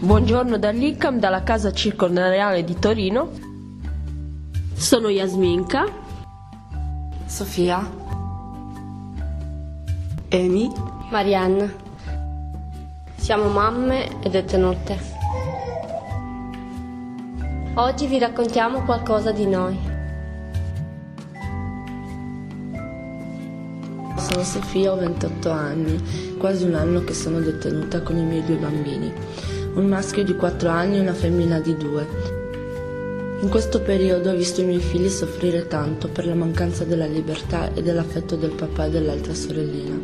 Buongiorno dall'ICAM, dalla casa circondariale di Torino. Sono Yasminka. Sofia. Emi. Marianne. Siamo mamme e detenute. Oggi vi raccontiamo qualcosa di noi. Sono Sofia, ho 28 anni, quasi un anno che sono detenuta con i miei due bambini un maschio di 4 anni e una femmina di 2. In questo periodo ho visto i miei figli soffrire tanto per la mancanza della libertà e dell'affetto del papà e dell'altra sorellina.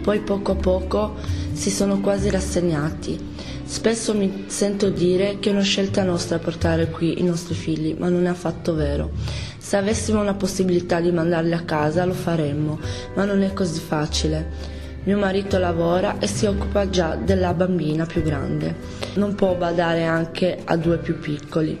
Poi poco a poco si sono quasi rassegnati. Spesso mi sento dire che è una scelta nostra portare qui i nostri figli, ma non è affatto vero. Se avessimo una possibilità di mandarli a casa lo faremmo, ma non è così facile. Mio marito lavora e si occupa già della bambina più grande. Non può badare anche a due più piccoli.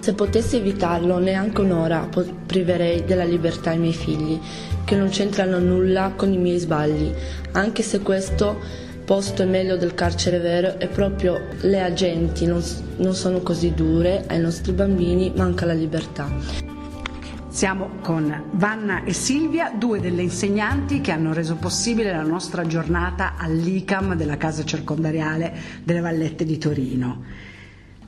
Se potessi evitarlo, neanche un'ora priverei della libertà i miei figli, che non c'entrano nulla con i miei sbagli, anche se questo posto è meglio del carcere vero e proprio le agenti non, non sono così dure, ai nostri bambini manca la libertà. Siamo con Vanna e Silvia, due delle insegnanti che hanno reso possibile la nostra giornata all'ICAM della casa circondariale delle Vallette di Torino.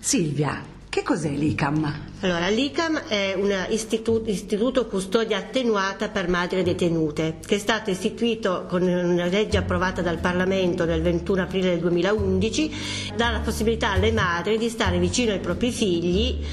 Silvia, che cos'è l'ICAM? Allora, l'ICAM è un istituto, istituto, custodia attenuata per madri detenute, che è stato istituito con una legge approvata dal Parlamento nel 21 aprile del 2011, dà la possibilità alle madri di stare vicino ai propri figli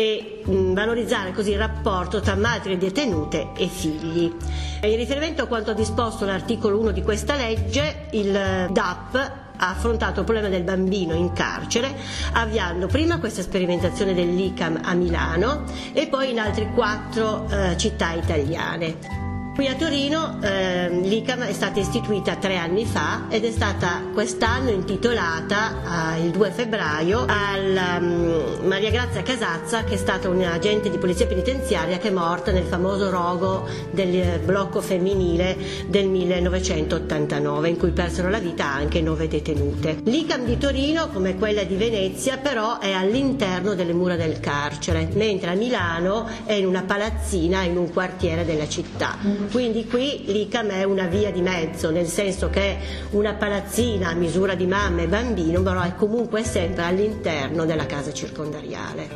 e mh, valorizzare così il rapporto tra madri detenute e figli. In riferimento a quanto disposto l'articolo 1 di questa legge, il DAP ha affrontato il problema del bambino in carcere avviando prima questa sperimentazione dell'ICAM a Milano e poi in altre quattro eh, città italiane. Qui a Torino eh, l'ICAM è stata istituita tre anni fa ed è stata quest'anno intitolata eh, il 2 febbraio a um, Maria Grazia Casazza che è stata un'agente di polizia penitenziaria che è morta nel famoso rogo del blocco femminile del 1989 in cui persero la vita anche nove detenute. L'ICAM di Torino come quella di Venezia però è all'interno delle mura del carcere mentre a Milano è in una palazzina in un quartiere della città. Quindi qui l'ICAM è una via di mezzo, nel senso che è una palazzina a misura di mamma e bambino, però è comunque sempre all'interno della casa circondariale.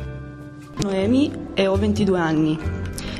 Noemi e ho 22 anni.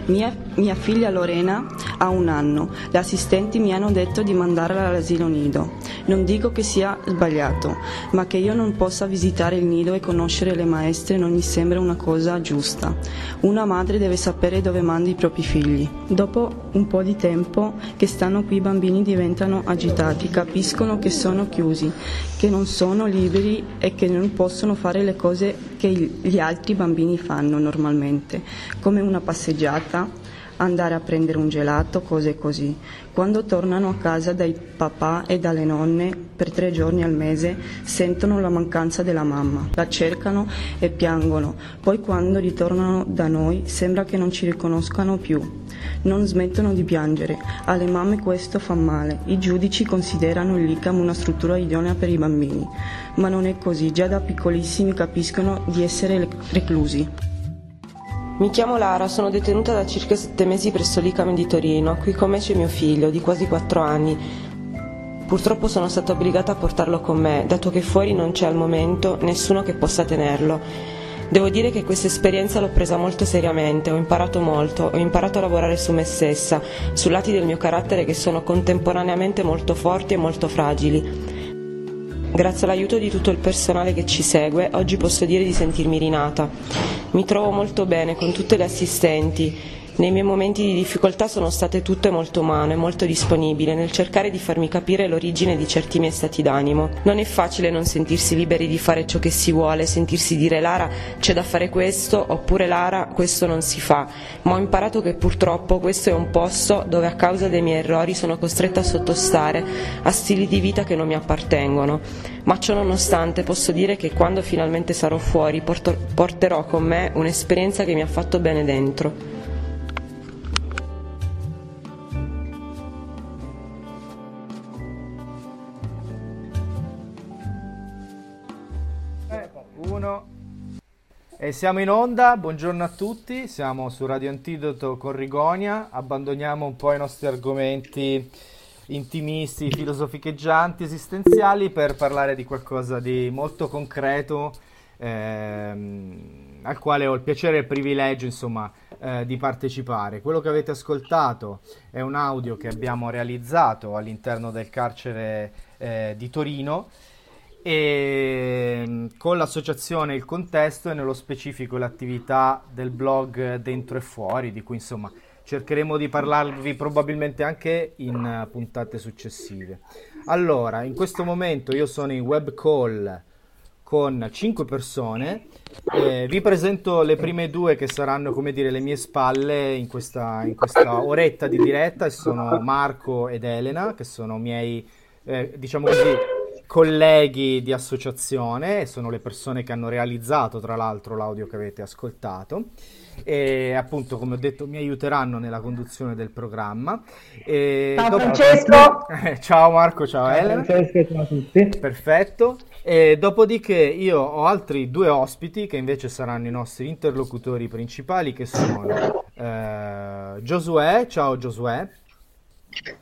Mia, mia, figlia Lorena ha un anno. Le assistenti mi hanno detto di mandarla all'asilo nido. Non dico che sia sbagliato, ma che io non possa visitare il nido e conoscere le maestre non mi sembra una cosa giusta. Una madre deve sapere dove manda i propri figli. Dopo un po' di tempo che stanno qui i bambini diventano agitati, capiscono che sono chiusi, che non sono liberi e che non possono fare le cose che gli altri bambini fanno normalmente, come una passeggiata, andare a prendere un gelato, cose così. Quando tornano a casa dai papà e dalle nonne per tre giorni al mese sentono la mancanza della mamma, la cercano e piangono, poi quando ritornano da noi sembra che non ci riconoscano più. Non smettono di piangere, alle mamme questo fa male, i giudici considerano l'ICAM una struttura idonea per i bambini, ma non è così, già da piccolissimi capiscono di essere reclusi. Mi chiamo Lara, sono detenuta da circa sette mesi presso l'ICAM di Torino. Qui con me c'è mio figlio, di quasi quattro anni. Purtroppo sono stata obbligata a portarlo con me, dato che fuori non c'è al momento nessuno che possa tenerlo. Devo dire che questa esperienza l'ho presa molto seriamente, ho imparato molto, ho imparato a lavorare su me stessa, su lati del mio carattere che sono contemporaneamente molto forti e molto fragili. Grazie all'aiuto di tutto il personale che ci segue, oggi posso dire di sentirmi rinata. Mi trovo molto bene con tutte le assistenti, nei miei momenti di difficoltà sono state tutte molto umane, molto disponibili nel cercare di farmi capire l'origine di certi miei stati d'animo. Non è facile non sentirsi liberi di fare ciò che si vuole, sentirsi dire Lara c'è da fare questo oppure Lara questo non si fa, ma ho imparato che purtroppo questo è un posto dove a causa dei miei errori sono costretta a sottostare a stili di vita che non mi appartengono. Ma ciò nonostante posso dire che quando finalmente sarò fuori porto, porterò con me un'esperienza che mi ha fatto bene dentro. Uno. E siamo in onda, buongiorno a tutti, siamo su Radio Antidoto con Rigonia, abbandoniamo un po' i nostri argomenti intimisti, filosoficheggianti, esistenziali per parlare di qualcosa di molto concreto ehm, al quale ho il piacere e il privilegio insomma eh, di partecipare. Quello che avete ascoltato è un audio che abbiamo realizzato all'interno del carcere eh, di Torino e mm, con l'associazione Il Contesto e nello specifico l'attività del blog Dentro e Fuori, di cui insomma cercheremo di parlarvi probabilmente anche in uh, puntate successive. Allora, in questo momento io sono in web call con 5 persone. Eh, vi presento le prime due che saranno, come dire, le mie spalle in questa, in questa oretta di diretta e sono Marco ed Elena, che sono miei, eh, diciamo così, colleghi di associazione, sono le persone che hanno realizzato tra l'altro l'audio che avete ascoltato e appunto come ho detto mi aiuteranno nella conduzione del programma. E ciao dopo... Francesco! ciao Marco, ciao, ciao Elena. Francesco, ciao a tutti. Perfetto. E dopodiché io ho altri due ospiti che invece saranno i nostri interlocutori principali che sono eh, Giosuè, ciao Giosuè.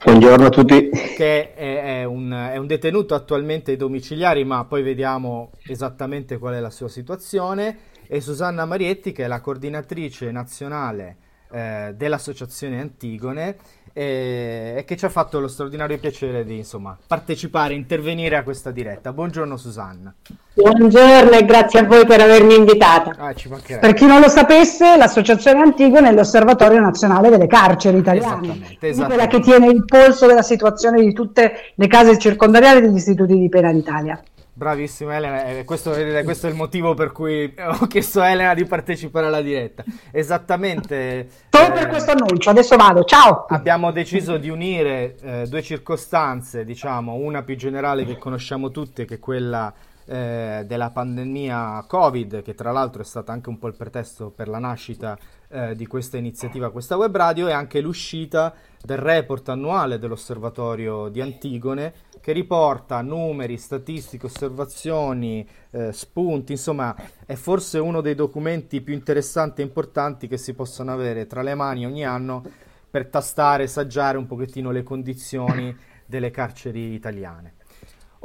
Buongiorno a tutti. Che è, è, un, è, un, detenuto attualmente ai domiciliari, ma poi vediamo esattamente qual è la sua situazione. E Susanna Marietti, che è la coordinatrice nazionale eh, dell'Associazione Antigone e, e, che ci ha fatto lo straordinario piacere di insomma, partecipare, intervenire a questa diretta. Buongiorno Susanna. Buongiorno e grazie a voi per avermi invitata. Ah, per chi non lo sapesse, l'Associazione Antigone è l'Osservatorio Nazionale delle Carceri Italiane, esattamente, esattamente. quella che tiene il polso della situazione di tutte le case circondariali degli istituti di pena d'Italia. Bravissimo Elena, eh, questo, questo, è il motivo per cui ho chiesto a Elena di partecipare alla diretta. Esattamente. Solo eh, per questo annuncio, adesso vado, ciao! Abbiamo deciso di unire eh, due circostanze, diciamo, una più generale che conosciamo tutte, che è quella eh, della pandemia Covid, che tra l'altro è stata anche un po' il pretesto per la nascita eh, di questa iniziativa, questa web radio, e anche l'uscita del report annuale dell'osservatorio di Antigone che riporta numeri, statistiche, osservazioni, eh, spunti, insomma è forse uno dei documenti più interessanti e importanti che si possono avere tra le mani ogni anno per tastare, saggiare un pochettino le condizioni delle carceri italiane.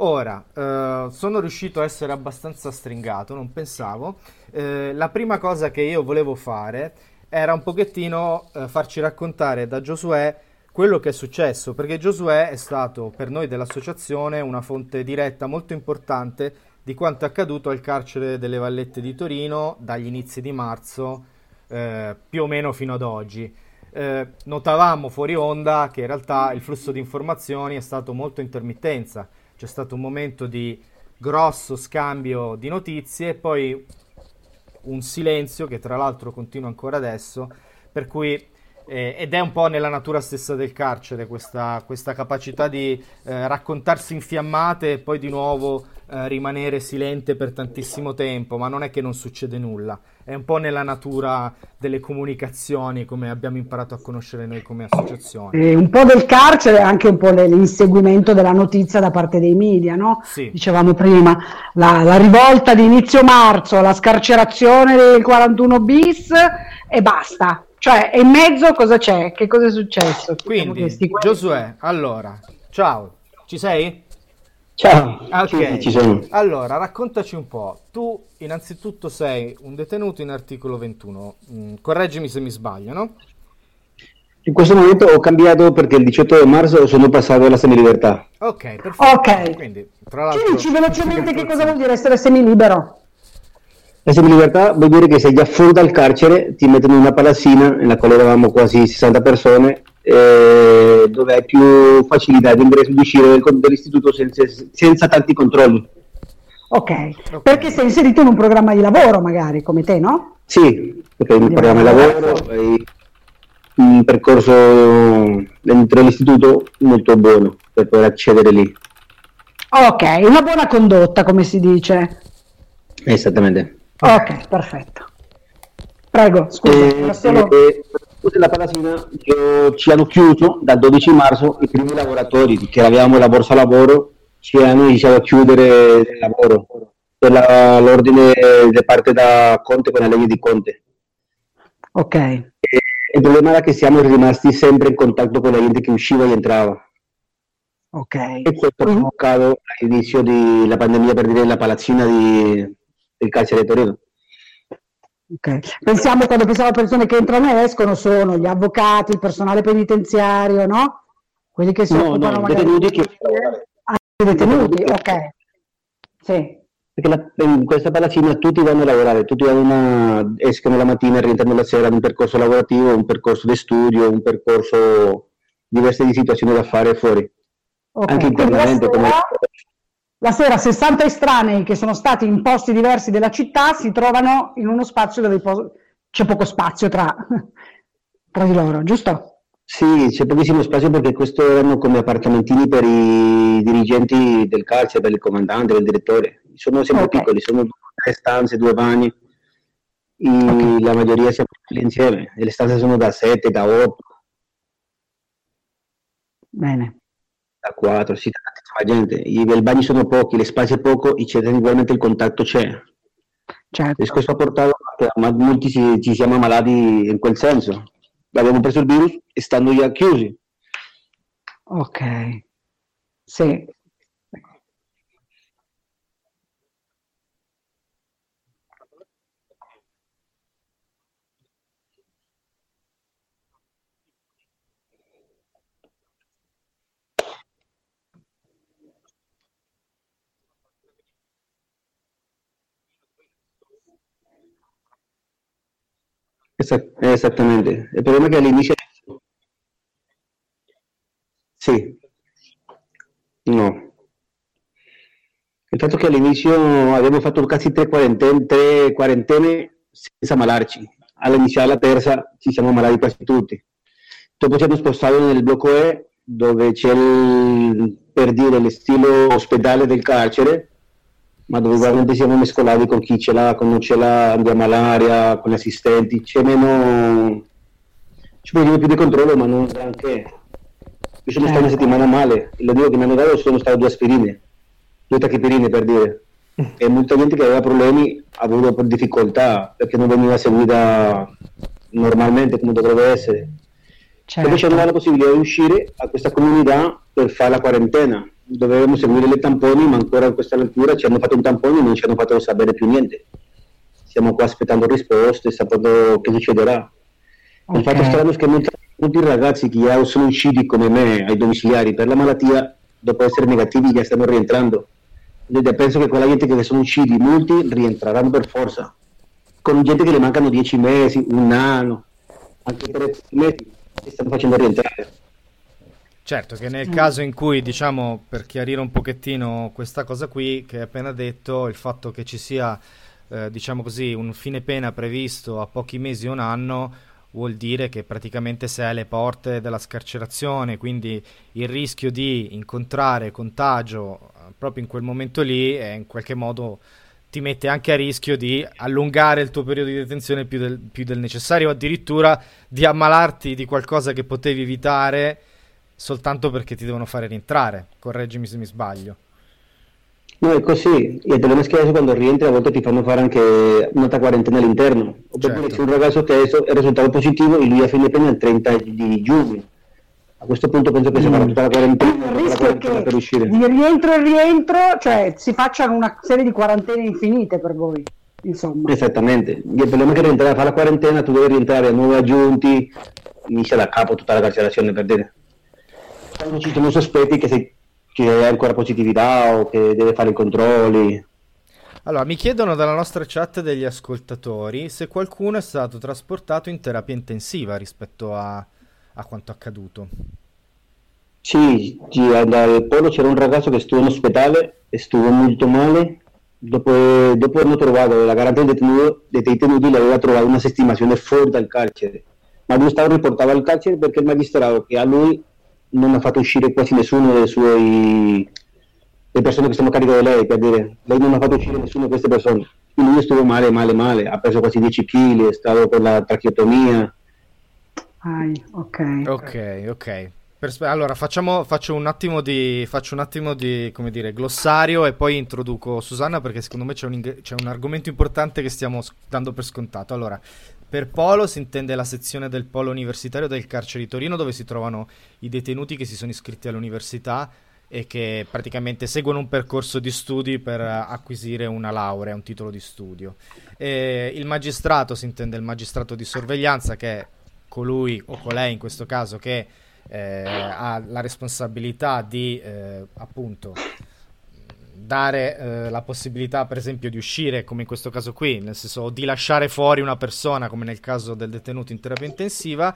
Ora, eh, sono riuscito a essere abbastanza stringato, non pensavo. Eh, la prima cosa che io volevo fare era un pochettino eh, farci raccontare da Giosuè quello che è successo, perché Giosuè è stato per noi dell'associazione una fonte diretta molto importante di quanto è accaduto al carcere delle Vallette di Torino dagli inizi di marzo eh, più o meno fino ad oggi. Eh, notavamo fuori onda che in realtà il flusso di informazioni è stato molto intermittenza, c'è stato un momento di grosso scambio di notizie e poi un silenzio che tra l'altro continua ancora adesso, per cui eh, ed è un po' nella natura stessa del carcere questa, questa capacità di eh, raccontarsi infiammate e poi di nuovo eh, rimanere silente per tantissimo tempo, ma non è che non succede nulla, è un po' nella natura delle comunicazioni come abbiamo imparato a conoscere noi come associazione. E un po' del carcere e anche un po' l'inseguimento della notizia da parte dei media, no? Sì. Dicevamo prima, la, la rivolta di inizio marzo, la scarcerazione del 41 bis e basta cioè, e in mezzo cosa c'è? Che cosa è successo? Quindi, Giosuè, allora, ciao, ci sei? Ciao, ok, ci sono. Allora, raccontaci un po'. Tu, innanzitutto, sei un detenuto in articolo 21. Mm, correggimi se mi sbaglio, no? In questo momento ho cambiato perché il 18 marzo sono passato alla semilibertà. Ok, perfetto. Ok. Quindi, tra l'altro... Ci dici velocemente che cosa vuol dire essere semilibero? La semilibertà vuol dire che sei già fuori dal carcere, ti mettono in una palazzina nella quale eravamo quasi 60 persone, eh, dove hai più facilità di ingresso e di uscire del, dell'istituto senza, senza tanti controlli. Okay. ok, perché sei inserito in un programma di lavoro magari, come te, no? Sì, perché in un programma di lavoro hai un percorso dentro l'istituto molto buono per poter accedere lì. Ok, una buona condotta, come si dice. Esattamente. Ok, perfetto. Prego, scusa. Eh, solo... eh, la Palatina ci hanno chiuso dal 12 marzo i primi lavoratori che avevamo la borsa lavoro ci hanno iniziato a chiudere il lavoro per la, l'ordine che parte da Conte con la legge di Conte. Ok. E il problema era che siamo rimasti sempre in contatto con la gente che usciva e entrava. Ok. E questo ha provocato l'inizio della pandemia per dire la palazzina di, del carcere di Torino. Ok. Pensiamo quando pensiamo a persone che entrano e escono sono gli avvocati, il personale penitenziario, no? Quelli che si No, occupano no, magari detenuti che... Ah, i detenuti, ok. Sì. Perché la- in questa palazzina tutti vanno a lavorare, tutti vanno una- escono la mattina e rientrano la sera un percorso lavorativo, un percorso di studio, un percorso diverse di situazioni da fare fuori. Ok, Anche internamente. come- La sera 60 estranei che sono stati in posti diversi della città si trovano in uno spazio dove po- c'è poco spazio tra, tra di loro, giusto? Sì, c'è pochissimo spazio perché questo erano come appartamentini per i dirigenti del calcio, per il comandante, per il direttore. Sono sempre Ok. piccoli, sono tre stanze, due bagni. E La maggioria siamo tutti insieme. E le stanze sono da 7, da 8, Bene. Da 4, sì, tantissima gente. I, I bagni sono pochi, le spazi poco e c'è ugualmente il contatto c'è. Certo. E questo ha portato a che molti ci, ci siamo ammalati in quel senso. Abbiamo preso il virus e stando già chiusi. Ok. Sì. Esa- esattamente. Il problema è che all'inizio... Sì. No. Il fatto che all'inizio abbiamo fatto quasi tre quarantene, tre quarantene senza ammalarci. All'iniziare la terza ci siamo ammalati quasi tutti. Dopo ci hanno spostato nel blocco E, dove c'è il, per dire, lo stile ospedale del carcere, ma dove siamo mescolati con chi ce l'ha, con non ce l'ha, andiamo all'aria, con gli assistenti, c'è meno, c'è un pochino più di controllo, ma non anche. Io sono stato una settimana male, lo dico che mi hanno dato sono state due aspirine, due tachipirine per dire. E molta gente che aveva problemi ha avuto difficoltà perché non veniva seguita normalmente come dovrebbe essere. Ci hanno dato la possibilità di uscire a questa comunità per fare la quarantena. Dovevamo seguire le tamponi, ma ancora a questa lettura ci hanno fatto un tampone e non ci hanno fatto sapere più niente. Stiamo qua aspettando risposte, sapendo che succederà. Il fatto strano è che molti, molti ragazzi che già sono usciti come me ai domiciliari per la malattia, dopo essere negativi, già stanno rientrando. Quindi penso che quella gente che sono usciti, molti rientreranno per forza. Con gente che le mancano dieci mesi, un anno, anche tre mesi, li stanno facendo rientrare. Certo che nel caso in cui, diciamo, per chiarire un pochettino questa cosa qui che hai appena detto, il fatto che ci sia, eh, diciamo così, un fine pena previsto a pochi mesi o un anno, vuol dire che praticamente sei alle porte della scarcerazione, quindi il rischio di incontrare contagio eh, proprio in quel momento lì è in qualche modo ti mette anche a rischio di allungare il tuo periodo di detenzione più del, più del necessario, o addirittura di ammalarti di qualcosa che potevi evitare soltanto perché ti devono fare rientrare. Correggimi se mi sbaglio. No, è così. E il problema è che adesso quando rientri a volte ti fanno fare anche una quarantena all'interno. Oppure Certo. c'è un ragazzo che adesso è risultato positivo e lui a fine pena il 30 di giugno. A questo punto penso che si farà tutta la quarantena, Il la rischio è quarantena per che uscire. di rientro e rientro, cioè si facciano una serie di quarantene infinite per voi, insomma. Esattamente. Il problema è che rientrare a fare la quarantena, tu devi rientrare a nuovi aggiunti, inizia da capo tutta la carcerazione per dire. Quando ci sono sospetti che, se, hai ancora positività o che deve fare i controlli. Allora, mi chiedono dalla nostra chat degli ascoltatori se qualcuno è stato trasportato in terapia intensiva rispetto a, a quanto accaduto. Sì, sì, al polo c'era un ragazzo che stuvo in ospedale e stuvo molto male. Dopo, dopo hanno trovato la garanzia dei detenuti, dei detenuti, le aveva trovato una sistemazione fuori dal carcere. Ma lui stava riportato al carcere perché il magistrato che a lui non ha fatto uscire quasi nessuno dei suoi le persone che stanno a carico di lei, per dire, lei non ha fatto uscire nessuno di queste persone. Quindi lui stuvo male, male, male, ha preso quasi 10 kg, è stato con la tracheotomia. Ai, ok. Ok, ok. Per, allora, facciamo, faccio un attimo, di, un attimo di dire, glossario e poi introduco Susanna perché secondo me c'è un, c'è un argomento importante che stiamo dando per scontato. Allora, per polo si intende la sezione del polo universitario del carcere di Torino dove si trovano i detenuti che si sono iscritti all'università e che praticamente seguono un percorso di studi per acquisire una laurea, un titolo di studio. E il magistrato si intende il magistrato di sorveglianza che è colui o colei in questo caso che eh, ha la responsabilità di eh, appunto dare eh, la possibilità per esempio di uscire come in questo caso qui nel senso di lasciare fuori una persona come nel caso del detenuto in terapia intensiva.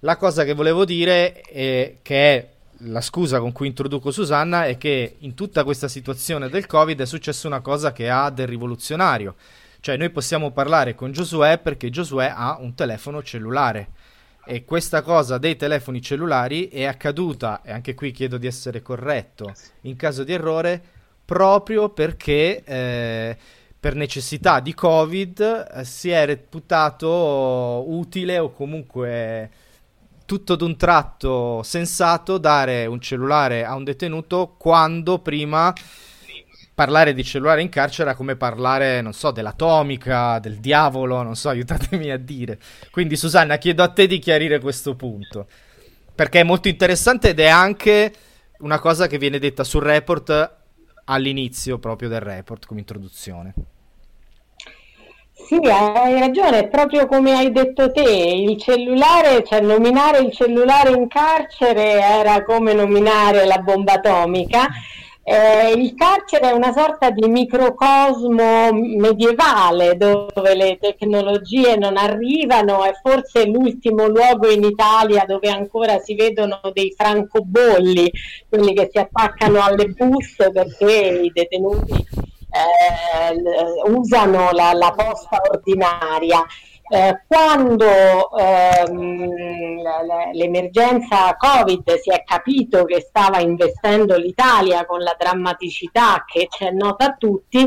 La cosa che volevo dire è che è la scusa con cui introduco Susanna è che in tutta questa situazione del covid è successa una cosa che ha del rivoluzionario. Cioè noi possiamo parlare con Giosuè perché Giosuè ha un telefono cellulare e questa cosa dei telefoni cellulari è accaduta, e anche qui chiedo di essere corretto, in caso di errore, proprio perché eh, per necessità di Covid eh, si è reputato utile o comunque tutto d'un tratto sensato dare un cellulare a un detenuto quando prima parlare di cellulare in carcere era come parlare, non so, dell'atomica, del diavolo, non so, aiutatemi a dire. Quindi Susanna, chiedo a te di chiarire questo punto, perché è molto interessante ed è anche una cosa che viene detta sul report all'inizio proprio del report come introduzione. Sì, hai ragione, proprio come hai detto te, il cellulare, cioè nominare il cellulare in carcere era come nominare la bomba atomica eh, il carcere è una sorta di microcosmo medievale dove le tecnologie non arrivano, è forse l'ultimo luogo in Italia dove ancora si vedono dei francobolli, quelli che si attaccano alle buste perché i detenuti eh, usano la, la posta ordinaria. Eh, quando ehm, l'emergenza Covid si è capito che stava investendo l'Italia con la drammaticità che c'è nota a tutti,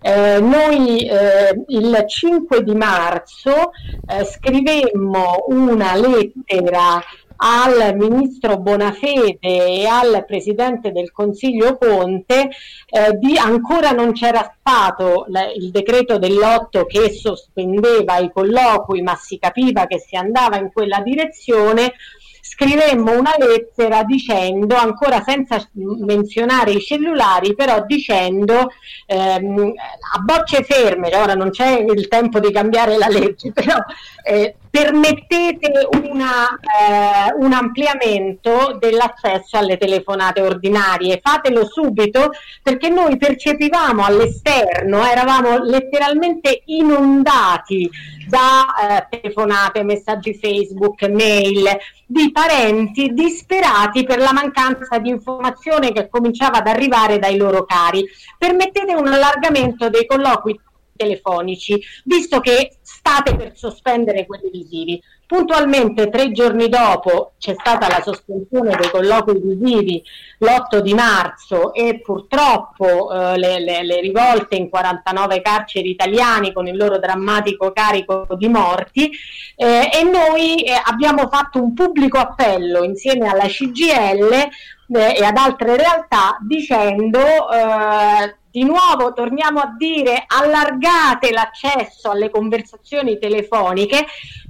eh, noi eh, il 5 di marzo eh, scrivemmo una lettera al ministro Bonafede e al presidente del Consiglio Conte eh, di, ancora non c'era stato l- il decreto dell'otto che sospendeva i colloqui ma si capiva che si andava in quella direzione. Scrivemmo una lettera dicendo, ancora senza menzionare i cellulari, però dicendo ehm, a bocce ferme, ora non c'è il tempo di cambiare la legge, però eh, permettete una, eh, un ampliamento dell'accesso alle telefonate ordinarie, fatelo subito perché noi percepivamo all'esterno, eravamo letteralmente inondati da eh, telefonate, messaggi Facebook, mail di parenti disperati per la mancanza di informazione che cominciava ad arrivare dai loro cari. Permettete un allargamento dei colloqui telefonici, visto che state per sospendere quelli visivi. Puntualmente tre giorni dopo c'è stata la sospensione dei colloqui visivi l'8 di marzo e purtroppo eh, le, le, le, rivolte in 49 carceri italiani con il loro drammatico carico di morti eh, e noi eh, abbiamo fatto un pubblico appello insieme alla CGL eh, e ad altre realtà dicendo eh, di nuovo torniamo a dire allargate l'accesso alle conversazioni telefoniche,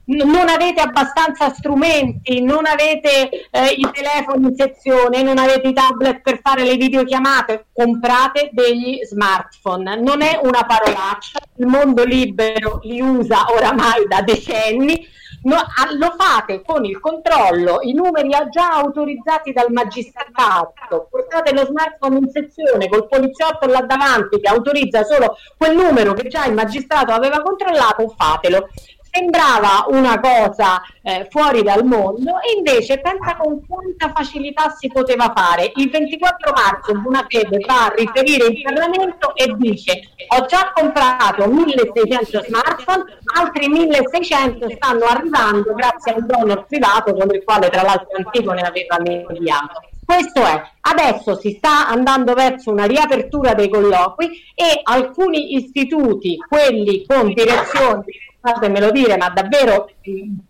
non avete abbastanza strumenti, non avete eh, i telefoni in sezione, non avete i tablet per fare le videochiamate, comprate degli smartphone. Non è una parolaccia, il mondo libero li usa oramai da decenni. No, lo fate con il controllo, i numeri già autorizzati dal magistrato, portate lo smartphone in sezione col poliziotto là davanti che autorizza solo quel numero che già il magistrato aveva controllato, fatelo sembrava una cosa eh, fuori dal mondo e invece pensa con quanta facilità si poteva fare. Il 24 marzo Bonafede va a riferire in Parlamento e dice ho già comprato 1600 smartphone, altri 1600 stanno arrivando grazie a un donor privato con il quale tra l'altro Antico ne aveva mediato. Questo è, adesso si sta andando verso una riapertura dei colloqui e alcuni istituti, quelli con direzioni, fatemelo dire, ma davvero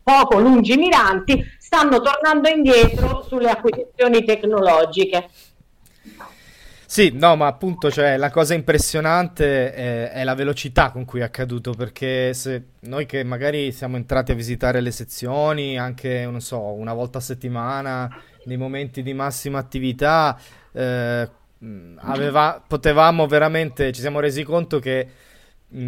poco lungimiranti, stanno tornando indietro sulle acquisizioni tecnologiche. Sì, no, ma appunto cioè, la cosa impressionante è, è, la velocità con cui è accaduto, perché se noi che magari siamo entrati a visitare le sezioni anche, non so, una volta a settimana, nei momenti di massima attività, eh, aveva, potevamo veramente, ci siamo resi conto che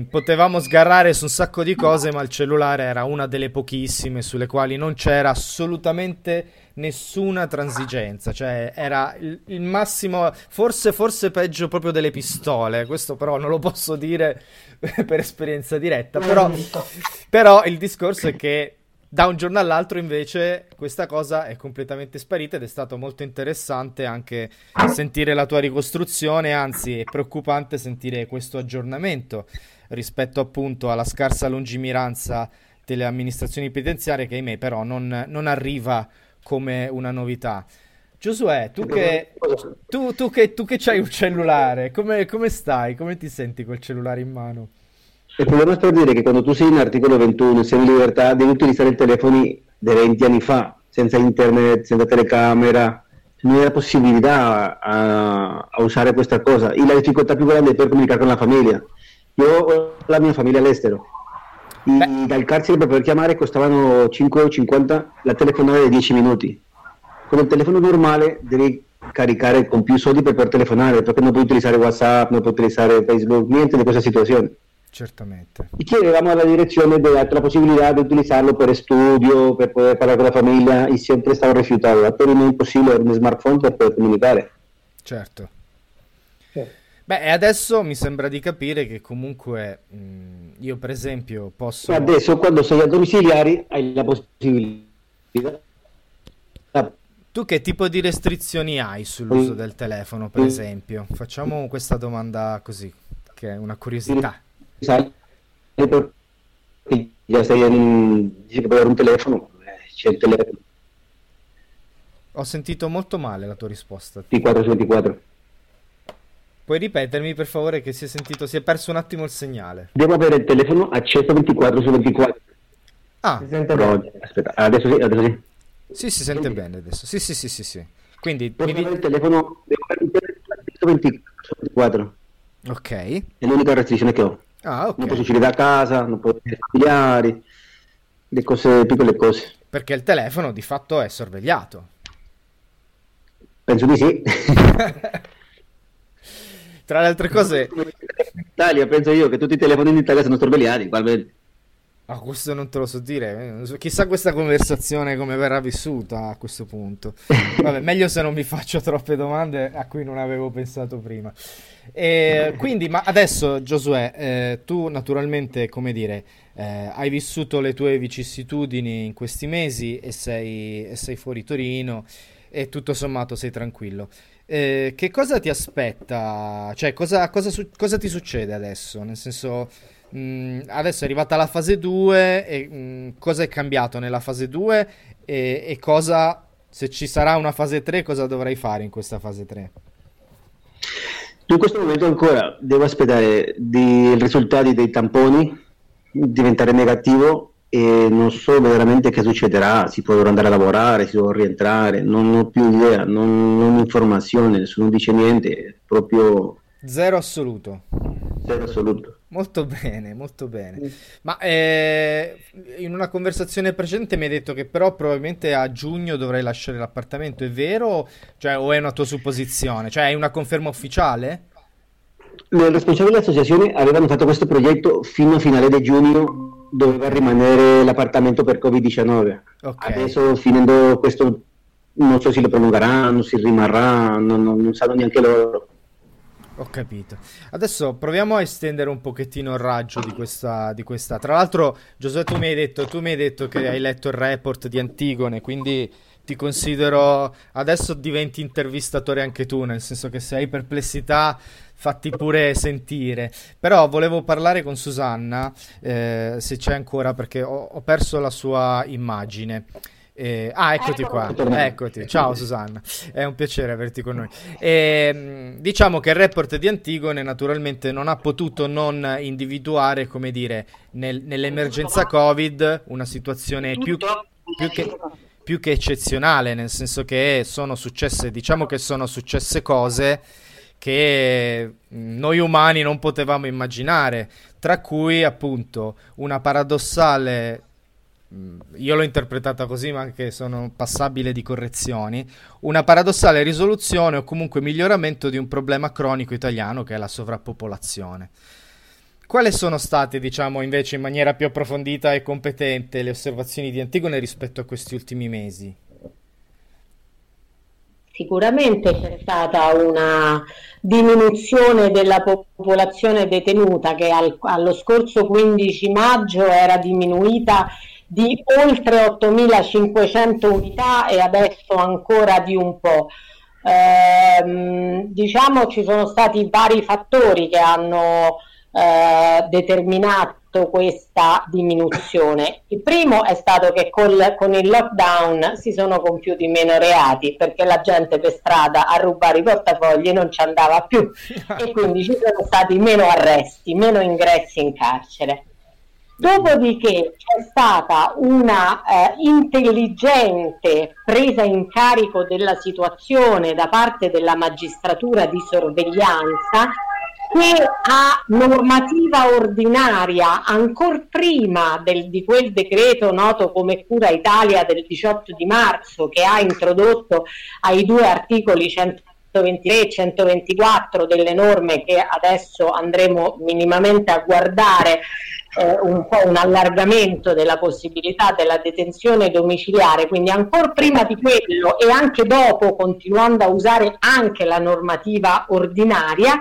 potevamo sgarrare su un sacco di cose, ma il cellulare era una delle pochissime sulle quali non c'era assolutamente nessuna transigenza, cioè era il, il, massimo, forse, forse peggio proprio delle pistole, questo però non lo posso dire per esperienza diretta, però, però il discorso è che da un giorno all'altro invece questa cosa è completamente sparita ed è stato molto interessante anche sentire la tua ricostruzione, anzi è preoccupante sentire questo aggiornamento rispetto appunto alla scarsa lungimiranza delle amministrazioni penitenziarie che ahimè però non, non arriva come una novità. Giosuè, tu che, tu, tu che, tu che hai un cellulare, come, come, stai? Come ti senti col cellulare in mano? Il problema per dire che quando tu sei in articolo 21, sei in libertà, devi utilizzare i telefoni di 20 anni fa, senza internet, senza telecamera, non hai la possibilità a, a, usare questa cosa. E la difficoltà più grande è per comunicare con la famiglia. Io ho la mia famiglia all'estero, i, dal carcere per poter chiamare costavano 5,50 la telefonata di 10 minuti. Con il telefono normale devi caricare con più soldi per poter telefonare, perché non puoi utilizzare WhatsApp, non puoi utilizzare Facebook, niente di questa situazione. Certamente. E chiedevamo alla direzione della possibilità di utilizzarlo per studio, per poter parlare con la famiglia, e sempre stavo rifiutato. Per me è impossibile avere un smartphone per poter comunicare. Certo. Beh, e adesso mi sembra di capire che comunque mh, io per esempio posso... Adesso quando sei a domiciliari hai la possibilità... Tu che tipo di restrizioni hai sull'uso del telefono, per esempio? Facciamo questa domanda così, che è una curiosità. Sai, già stai in... dici che puoi avere un telefono, eh, c'è il telefono. Ho sentito molto male la tua risposta. T4 su 24. Puoi ripetermi per favore che si è sentito, si è perso un attimo il segnale. Devo avere il telefono acceso 24 su 24. Ah. Si sente Però, aspetta, adesso sì, adesso sì. Sì, si sente bene adesso. Sì, sì, sì, sì, sì. Quindi Posso mi... il telefono, devo avere il telefono 24 su 24. Ok. È l'unica restrizione che ho. Ah, ok. Non posso uscire da casa, non posso essere familiari, le cose, piccole cose. Perché il telefono di fatto è sorvegliato. Penso di sì. Tra le altre cose... In Italia, penso io che tutti i telefoni in Italia sono sorvegliati, ugualmente. Ah, questo non te lo so dire. Chissà questa conversazione come verrà vissuta a questo punto. Vabbè, meglio se non mi faccio troppe domande a cui non avevo pensato prima. E quindi, ma adesso, Giosuè, eh, tu naturalmente, come dire, eh, hai vissuto le tue vicissitudini in questi mesi e sei, e sei fuori Torino e tutto sommato sei tranquillo. Eh, che cosa ti aspetta? Cioè, cosa, cosa, cosa ti succede adesso? Nel senso, mh, mm, adesso è arrivata la fase 2 e mh, mm, cosa è cambiato nella fase 2 e, e, cosa, se ci sarà una fase 3, cosa dovrai fare in questa fase 3? In questo momento ancora devo aspettare i risultati dei tamponi, diventare negativo e non so veramente che succederà, si può andare a lavorare, si può rientrare, non ho più idea, non, non ho informazione, nessuno dice niente, proprio... Zero assoluto. Zero assoluto. Molto bene, molto bene. Ma eh, in una conversazione precedente mi hai detto che però probabilmente a giugno dovrai lasciare l'appartamento, è vero? Cioè, o è una tua supposizione? Cioè, hai una conferma ufficiale? Le responsabili dell'associazione avevano fatto questo progetto fino a finale di giugno doveva rimanere l'appartamento per Covid-19. Okay. Adesso finendo questo non so se lo prolungheranno, si rimarrà, non, non, non sanno neanche loro. Ho capito. Adesso proviamo a estendere un pochettino il raggio di questa, di questa. Tra l'altro, Giuseppe, tu mi, hai detto, tu mi hai detto che hai letto il report di Antigone, quindi ti considero adesso diventi intervistatore anche tu, nel senso che se hai perplessità fatti pure sentire. Però volevo parlare con Susanna, eh, se c'è ancora, perché ho, ho perso la sua immagine. Eh, ah, eccoti ecco. qua. Eccoti. Ciao Susanna, è un piacere averti con noi. Eh, diciamo che il report di Antigone naturalmente non ha potuto non individuare, come dire, nel, nell'emergenza Covid una situazione più, più, che, più che eccezionale, nel senso che sono successe, diciamo che sono successe cose che noi umani non potevamo immaginare, tra cui appunto una paradossale io l'ho interpretata così, ma anche sono passabile di correzioni, una paradossale risoluzione o comunque miglioramento di un problema cronico italiano che è la sovrappopolazione. Quali sono state, diciamo, invece in maniera più approfondita e competente le osservazioni di Antigone rispetto a questi ultimi mesi? Sicuramente c'è stata una diminuzione della popolazione detenuta che al, allo scorso 15 maggio era diminuita di oltre 8.500 unità e adesso ancora di un po'. Eh, diciamo ci sono stati vari fattori che hanno eh, determinato questa diminuzione. Il primo è stato che col, con il lockdown si sono compiuti meno reati perché la gente per strada a rubare i portafogli non ci andava più e quindi ci sono stati meno arresti, meno ingressi in carcere. Dopodiché c'è stata una eh, intelligente presa in carico della situazione da parte della magistratura di sorveglianza che a normativa ordinaria, ancora prima del, di quel decreto noto come Cura Italia del 18 di marzo, che ha introdotto ai due articoli 123 e 124 delle norme che adesso andremo minimamente a guardare, eh, un po' un allargamento della possibilità della detenzione domiciliare, quindi ancora prima di quello e anche dopo, continuando a usare anche la normativa ordinaria,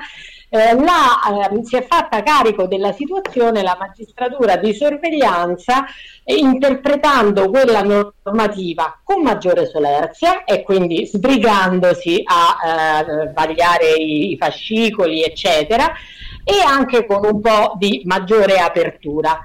eh, la, eh, si è fatta carico della situazione la magistratura di sorveglianza interpretando quella normativa con maggiore solerzia e quindi sbrigandosi a eh, vagliare i, i fascicoli eccetera e anche con un po' di maggiore apertura.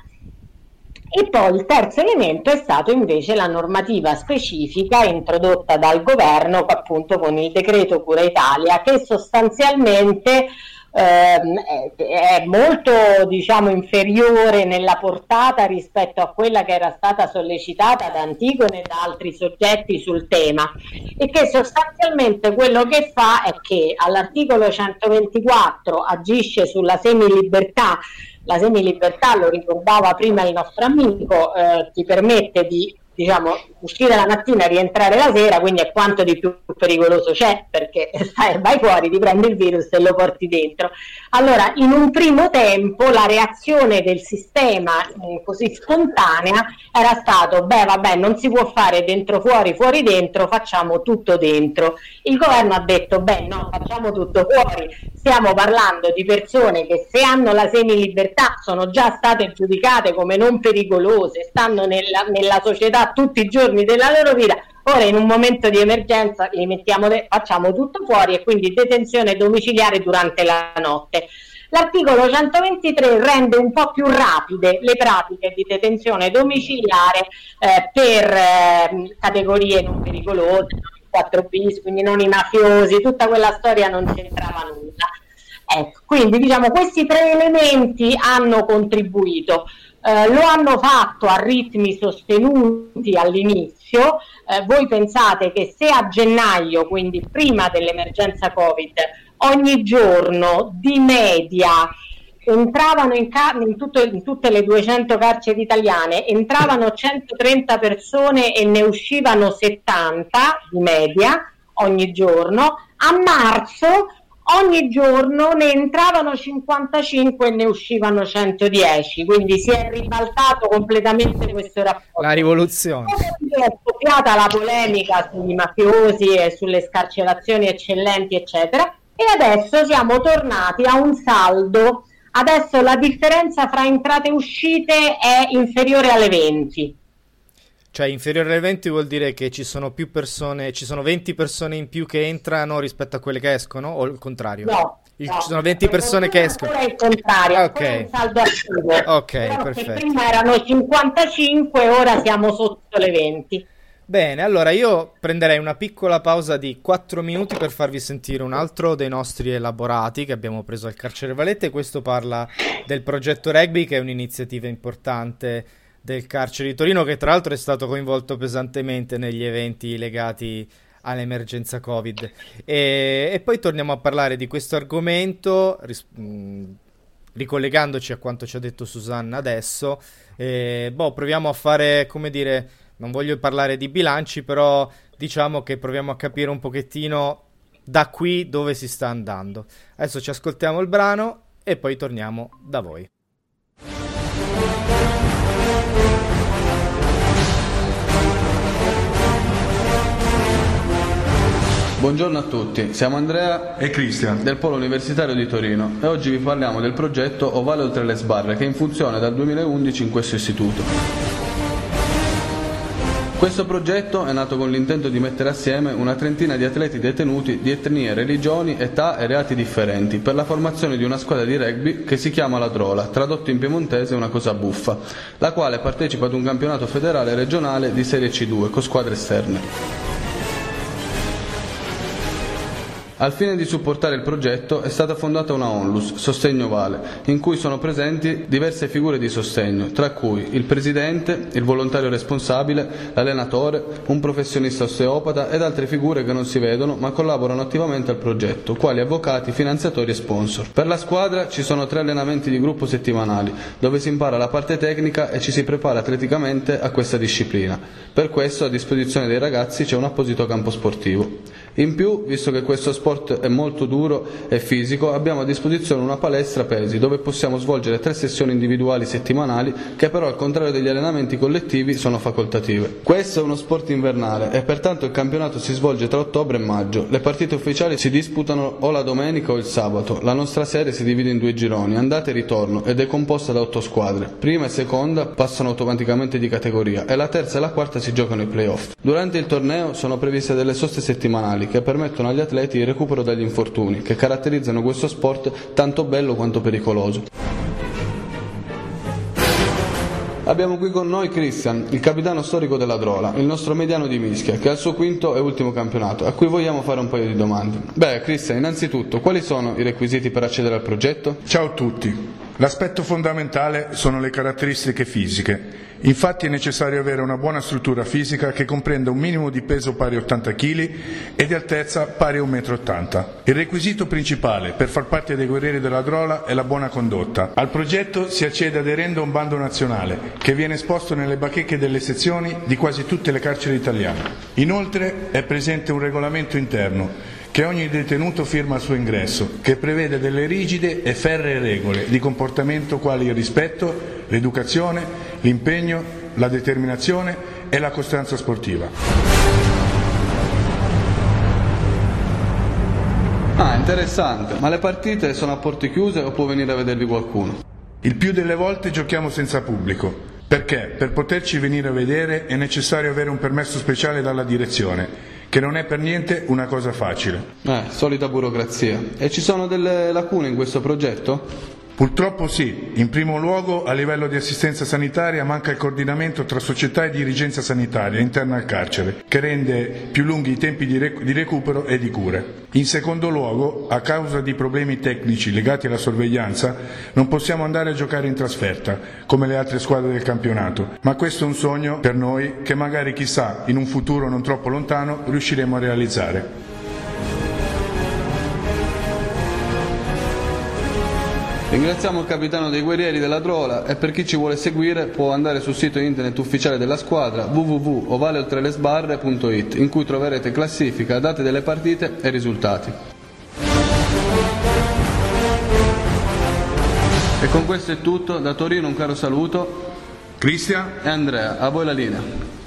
E poi il terzo elemento è stato invece la normativa specifica introdotta dal governo appunto con il decreto Cura Italia che sostanzialmente ehm, è molto diciamo inferiore nella portata rispetto a quella che era stata sollecitata da Antigone e da altri soggetti sul tema. E che sostanzialmente quello che fa è che all'articolo 124 agisce sulla semilibertà. La semilibertà, lo ricordava prima il nostro amico, eh, ti permette di diciamo, uscire la mattina e rientrare la sera, quindi è quanto di più pericoloso c'è, perché sai, vai fuori, ti prendi il virus e lo porti dentro. Allora, in un primo tempo la reazione del sistema eh, così spontanea era stato, beh vabbè, non si può fare dentro fuori, fuori dentro, facciamo tutto dentro. Il governo ha detto, beh no, facciamo tutto fuori, stiamo parlando di persone che se hanno la semilibertà sono già state giudicate come non pericolose, stanno nella, nella società tutti i giorni della loro vita. Ora in un momento di emergenza de- facciamo tutto fuori e quindi detenzione domiciliare durante la notte. L'articolo 123 rende un po' più rapide le pratiche di detenzione domiciliare eh, per eh, categorie non pericolose, 4 bis, quindi non i mafiosi, tutta quella storia non c'entrava nulla. Ecco, quindi diciamo questi tre elementi hanno contribuito. Eh, lo hanno fatto a ritmi sostenuti all'inizio. Eh, voi pensate che se a gennaio, quindi prima dell'emergenza Covid, ogni giorno di media entravano in, ca- in, tutto, in, tutte le 200 carceri italiane, entravano 130 persone e ne uscivano 70 di media ogni giorno, a marzo ogni giorno ne entravano 55 e ne uscivano 110, quindi si è ribaltato completamente questo rapporto. La rivoluzione. È scoppiata la polemica sui mafiosi e sulle scarcerazioni eccellenti, eccetera, e adesso siamo tornati a un saldo. Adesso la differenza fra entrate e uscite è inferiore alle 20 cioè, inferiore ai 20 vuol dire che ci sono più persone, ci sono 20 persone in più che entrano rispetto a quelle che escono, o il contrario? No. Il, no. Ci sono 20 persone che escono. È il contrario, ok. saldo attivo. ok, Però perfetto. Prima erano 55, ora siamo sotto le 20. Bene, allora io prenderei una piccola pausa di 4 minuti per farvi sentire un altro dei nostri elaborati che abbiamo preso al Carcere Valette. Questo parla del progetto Rugby, che è un'iniziativa importante del Carcere di Torino, che tra l'altro è stato coinvolto pesantemente negli eventi legati all'emergenza Covid. E, e poi torniamo a parlare di questo argomento, ris- mh, ricollegandoci a quanto ci ha detto Susanna adesso. E, boh, proviamo a fare, come dire non voglio parlare di bilanci, però diciamo che proviamo a capire un pochettino da qui dove si sta andando. Adesso ci ascoltiamo il brano e poi torniamo da voi. Buongiorno a tutti, siamo Andrea e Cristian del Polo Universitario di Torino e oggi vi parliamo del progetto Ovale oltre le sbarre che è in funzione dal 2011 in questo istituto. Questo progetto è nato con l'intento di mettere assieme una trentina di atleti detenuti di etnie, religioni, età e reati differenti per la formazione di una squadra di rugby che si chiama La Drola, tradotto in piemontese una cosa buffa, la quale partecipa ad un campionato federale regionale di Serie C2 con squadre esterne. Al fine di supportare il progetto è stata fondata una onlus, Sostegno Vale, in cui sono presenti diverse figure di sostegno, tra cui il presidente, il volontario responsabile, l'allenatore, un professionista osteopata ed altre figure che non si vedono ma collaborano attivamente al progetto, quali avvocati, finanziatori e sponsor. Per la squadra ci sono tre allenamenti di gruppo settimanali, dove si impara la parte tecnica e ci si prepara atleticamente a questa disciplina. Per questo a disposizione dei ragazzi c'è un apposito campo sportivo. In più, visto che questo sport è molto duro e fisico, abbiamo a disposizione una palestra pesi dove possiamo svolgere tre sessioni individuali settimanali che però al contrario degli allenamenti collettivi sono facoltative. Questo è uno sport invernale e pertanto il campionato si svolge tra ottobre e maggio. Le partite ufficiali si disputano o la domenica o il sabato. La nostra serie si divide in due gironi, andata e ritorno, ed è composta da otto squadre. Prima e seconda passano automaticamente di categoria e la terza e la quarta si giocano i playoff. Durante il torneo sono previste delle soste settimanali funzionali che permettono agli atleti il recupero dagli infortuni, che caratterizzano questo sport tanto bello quanto pericoloso. Abbiamo qui con noi Christian, il capitano storico della Drola, il nostro mediano di Mischia, che ha il suo quinto e ultimo campionato, a cui vogliamo fare un paio di domande. Beh, Christian, innanzitutto, quali sono i requisiti per accedere al progetto? Ciao a tutti. L'aspetto fondamentale sono le caratteristiche fisiche. Infatti è necessario avere una buona struttura fisica che comprenda un minimo di peso pari a 80 kg e di altezza pari a 1,80 m. Il requisito principale per far parte dei guerrieri della Drola è la buona condotta. Al progetto si accede aderendo a un bando nazionale che viene esposto nelle bacheche delle sezioni di quasi tutte le carceri italiane. Inoltre è presente un regolamento interno che ogni detenuto firma al suo ingresso, che prevede delle rigide e ferree regole di comportamento quali il rispetto, l'educazione, l'impegno, la determinazione e la costanza sportiva. Ah, interessante. Ma le partite sono a porte chiuse o può venire a vedervi qualcuno? Il più delle volte giochiamo senza pubblico. Perché? Per poterci venire a vedere è necessario avere un permesso speciale dalla direzione che non è per niente una cosa facile. Eh, solita burocrazia. E ci sono delle lacune in questo progetto? Purtroppo sì, in primo luogo a livello di assistenza sanitaria manca il coordinamento tra società e dirigenza sanitaria interna al carcere, che rende più lunghi i tempi di, rec- di recupero e di cure. In secondo luogo, a causa di problemi tecnici legati alla sorveglianza, non possiamo andare a giocare in trasferta, come le altre squadre del campionato, ma questo è un sogno per noi che magari chissà in un futuro non troppo lontano riusciremo a realizzare. Ringraziamo il capitano dei guerrieri della Drola e per chi ci vuole seguire può andare sul sito internet ufficiale della squadra www.ovaleoltrelesbarre.it in cui troverete classifica, date delle partite e risultati. E con questo è tutto, da Torino un caro saluto. Cristian e Andrea, a voi la linea.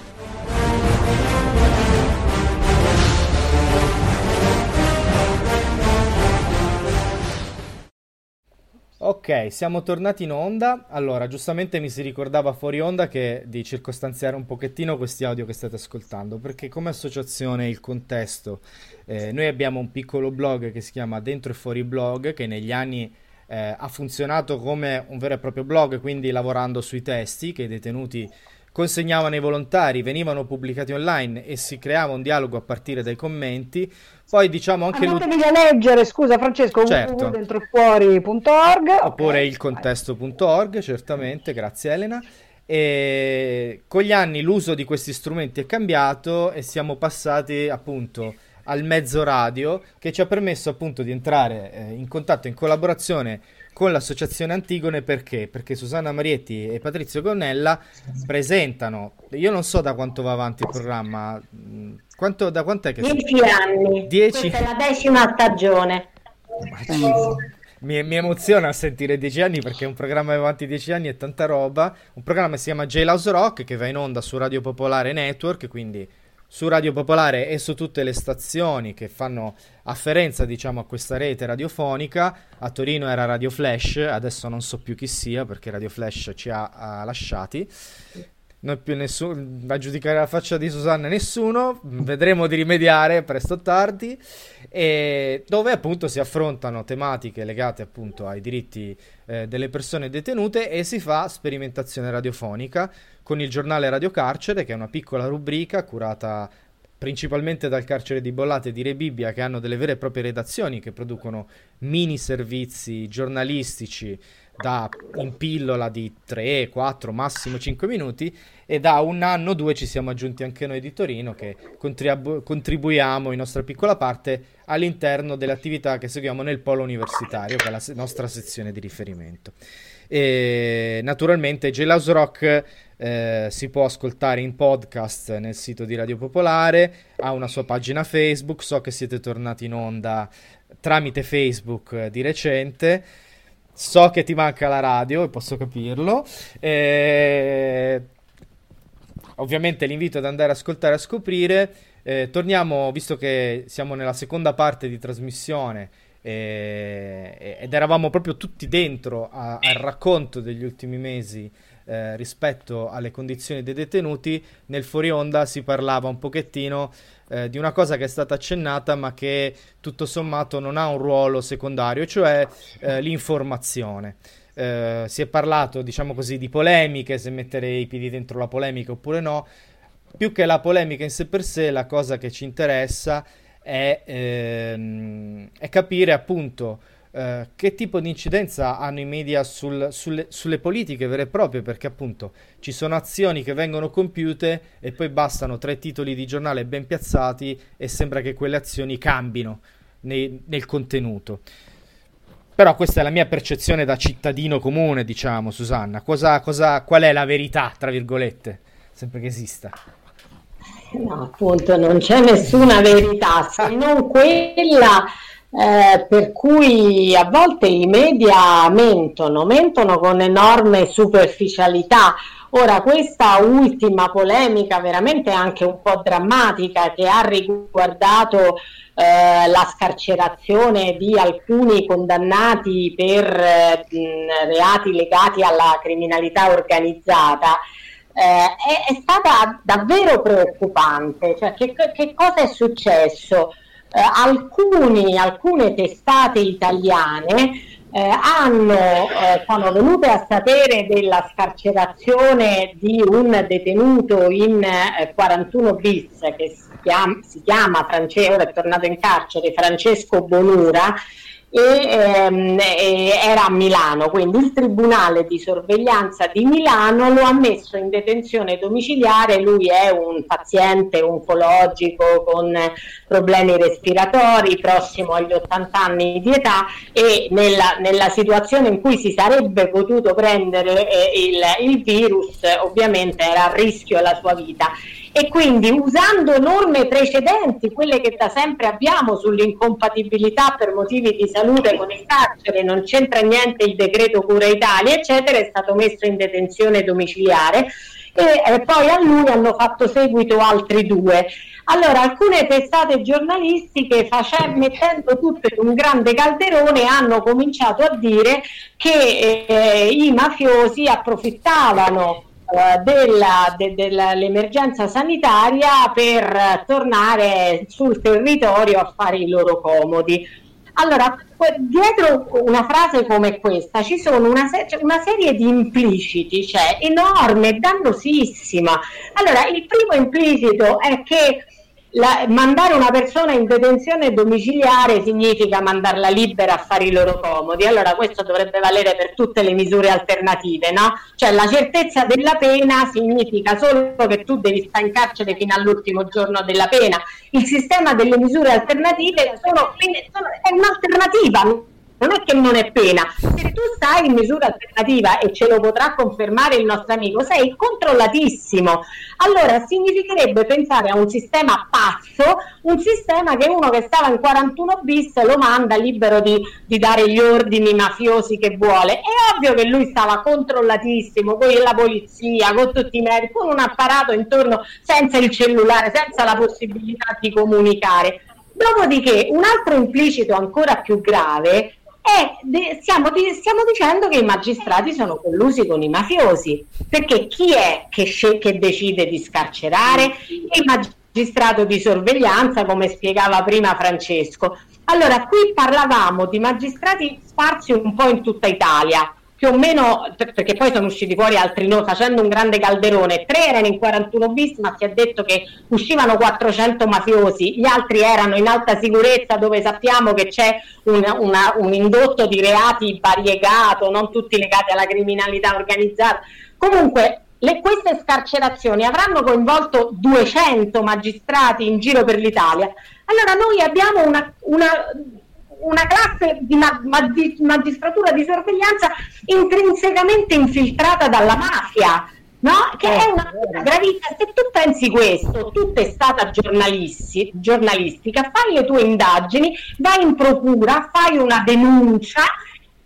Ok, siamo tornati in onda. Allora, giustamente mi si ricordava fuori onda che di circostanziare un pochettino questi audio che state ascoltando, perché come associazione Il Contesto, eh, noi abbiamo un piccolo blog che si chiama Dentro e Fuori Blog, che negli anni eh, ha funzionato come un vero e proprio blog, quindi lavorando sui testi che i detenuti consegnavano ai volontari, venivano pubblicati online e si creava un dialogo a partire dai commenti. Poi diciamo anche Andatevi a leggere, scusa Francesco, certo. www.dentrofuori.org oppure ilcontesto.org, certamente, grazie Elena. E con gli anni l'uso di questi strumenti è cambiato e siamo passati appunto al mezzo radio che ci ha permesso appunto di entrare eh, in contatto, in collaborazione con l'associazione Antigone perché? Perché Susanna Marietti e Patrizio Gonnella presentano, io non so da quanto va avanti il programma, mm, quanto, da quant'è che... Dieci anni, Dieci... questa è la decima stagione. Mi, mi, emoziona sentire dieci anni perché un programma che va avanti dieci anni è tanta roba. Un programma che si chiama Jailhouse Rock che va in onda su Radio Popolare Network, quindi su Radio Popolare e su tutte le stazioni che fanno afferenza diciamo a questa rete radiofonica. A Torino era Radio Flash, adesso non so più chi sia perché Radio Flash ci ha, ha lasciati. Non più nessuno a giudicare la faccia di Susanna nessuno, vedremo di rimediare presto o tardi e dove appunto si affrontano tematiche legate appunto ai diritti eh, delle persone detenute e si fa sperimentazione radiofonica con il giornale Radio Carcere, che è una piccola rubrica curata principalmente dal carcere di Bollate e di Re Bibbia, che hanno delle vere e proprie redazioni che producono mini servizi giornalistici da in pillola di 3, 4, massimo 5 minuti e da un anno o due ci siamo aggiunti anche noi di Torino che contribu- contribuiamo in nostra piccola parte all'interno delle attività che seguiamo nel polo universitario, che è la se- nostra sezione di riferimento. E naturalmente Jailhouse Rock eh, si può ascoltare in podcast nel sito di Radio Popolare, ha una sua pagina Facebook, so che siete tornati in onda tramite Facebook di recente. So che ti manca la radio e posso capirlo. Eh, ovviamente l'invito ad andare ad ascoltare e a scoprire. Eh, torniamo, visto che siamo nella seconda parte di trasmissione eh, ed eravamo proprio tutti dentro a, al racconto degli ultimi mesi eh, rispetto alle condizioni dei detenuti, nel fuori onda si parlava un pochettino eh, di una cosa che è stata accennata ma che tutto sommato non ha un ruolo secondario, cioè eh, l'informazione. Eh, si è parlato, diciamo così, di polemiche, se mettere i piedi dentro la polemica oppure no. Più che la polemica in sé per sé, la cosa che ci interessa è, ehm, è capire appunto eh, che tipo di incidenza hanno i media sul, sulle, sulle, politiche vere e proprie, perché appunto ci sono azioni che vengono compiute e poi bastano tre titoli di giornale ben piazzati e sembra che quelle azioni cambino nei, nel contenuto. Però questa è la mia percezione da cittadino comune, diciamo, Susanna. Cosa, cosa, qual è la verità, tra virgolette, sempre che esista? No, appunto, non c'è nessuna verità, se non quella eh, per cui a volte i media mentono, mentono con enorme superficialità. Ora, questa ultima polemica, veramente anche un po' drammatica, che ha riguardato eh, la scarcerazione di alcuni condannati per eh, reati legati alla criminalità organizzata, eh, è, è, stata davvero preoccupante. Cioè, che, che cosa è successo? Eh, alcuni, alcune testate italiane eh, hanno, eh, sono venute a sapere della scarcerazione di un detenuto in 41 eh, bis che si chiama, si chiama ora è tornato in carcere Francesco Bonura e, ehm, era a Milano, quindi il Tribunale di sorveglianza di Milano lo ha messo in detenzione domiciliare, lui è un paziente oncologico con problemi respiratori, prossimo agli 80 anni di età e nella, nella situazione in cui si sarebbe potuto prendere eh, il, il virus ovviamente era a rischio la sua vita e quindi usando norme precedenti, quelle che da sempre abbiamo sull'incompatibilità per motivi di salute con il carcere, non c'entra niente il decreto Cura Italia, eccetera, è stato messo in detenzione domiciliare e poi a lui hanno fatto seguito altri due. Allora, alcune testate giornalistiche, facendo, mettendo tutto in un grande calderone, hanno cominciato a dire che eh, i mafiosi approfittavano eh, della, de, dell'emergenza sanitaria per tornare sul territorio a fare i loro comodi. Allora, dietro una frase come questa ci sono una, se- cioè una serie di impliciti, cioè enorme, dannosissima. Allora, il primo implicito è che la, mandare una persona in detenzione domiciliare significa mandarla libera a fare i loro comodi. Allora questo dovrebbe valere per tutte le misure alternative, no? Cioè la certezza della pena significa solo che tu devi stare in carcere fino all'ultimo giorno della pena. Il sistema delle misure alternative sono, sono, è un'alternativa, non è che non è pena. Se tu stai in misura alternativa e ce lo potrà confermare il nostro amico, sei controllatissimo. Allora significherebbe pensare a un sistema pazzo, un sistema che uno che stava in 41 bis lo manda libero di, di dare gli ordini mafiosi che vuole. È ovvio che lui stava controllatissimo con la polizia, con tutti i medici, con un apparato intorno senza il cellulare, senza la possibilità di comunicare. Dopodiché un altro implicito ancora più grave de- stiamo, di- stiamo, dicendo che i magistrati sono collusi con i mafiosi, perché chi è che, sce- che decide di scarcerare? Il magistrato di sorveglianza, come spiegava prima Francesco. Allora, qui parlavamo di magistrati sparsi un po' in tutta Italia, più o meno, perché poi sono usciti fuori altri no, facendo un grande calderone, tre erano in 41 bis, ma si è detto che uscivano 400 mafiosi, gli altri erano in alta sicurezza dove sappiamo che c'è una, una, un indotto di reati variegato, non tutti legati alla criminalità organizzata. Comunque, le, queste scarcerazioni avranno coinvolto 200 magistrati in giro per l'Italia. Allora noi abbiamo una, una una classe di magistratura di sorveglianza intrinsecamente infiltrata dalla mafia. No? Che è una cosa gravissima. Se tu pensi questo, tu testata giornalistica, fai le tue indagini, vai in procura, fai una denuncia,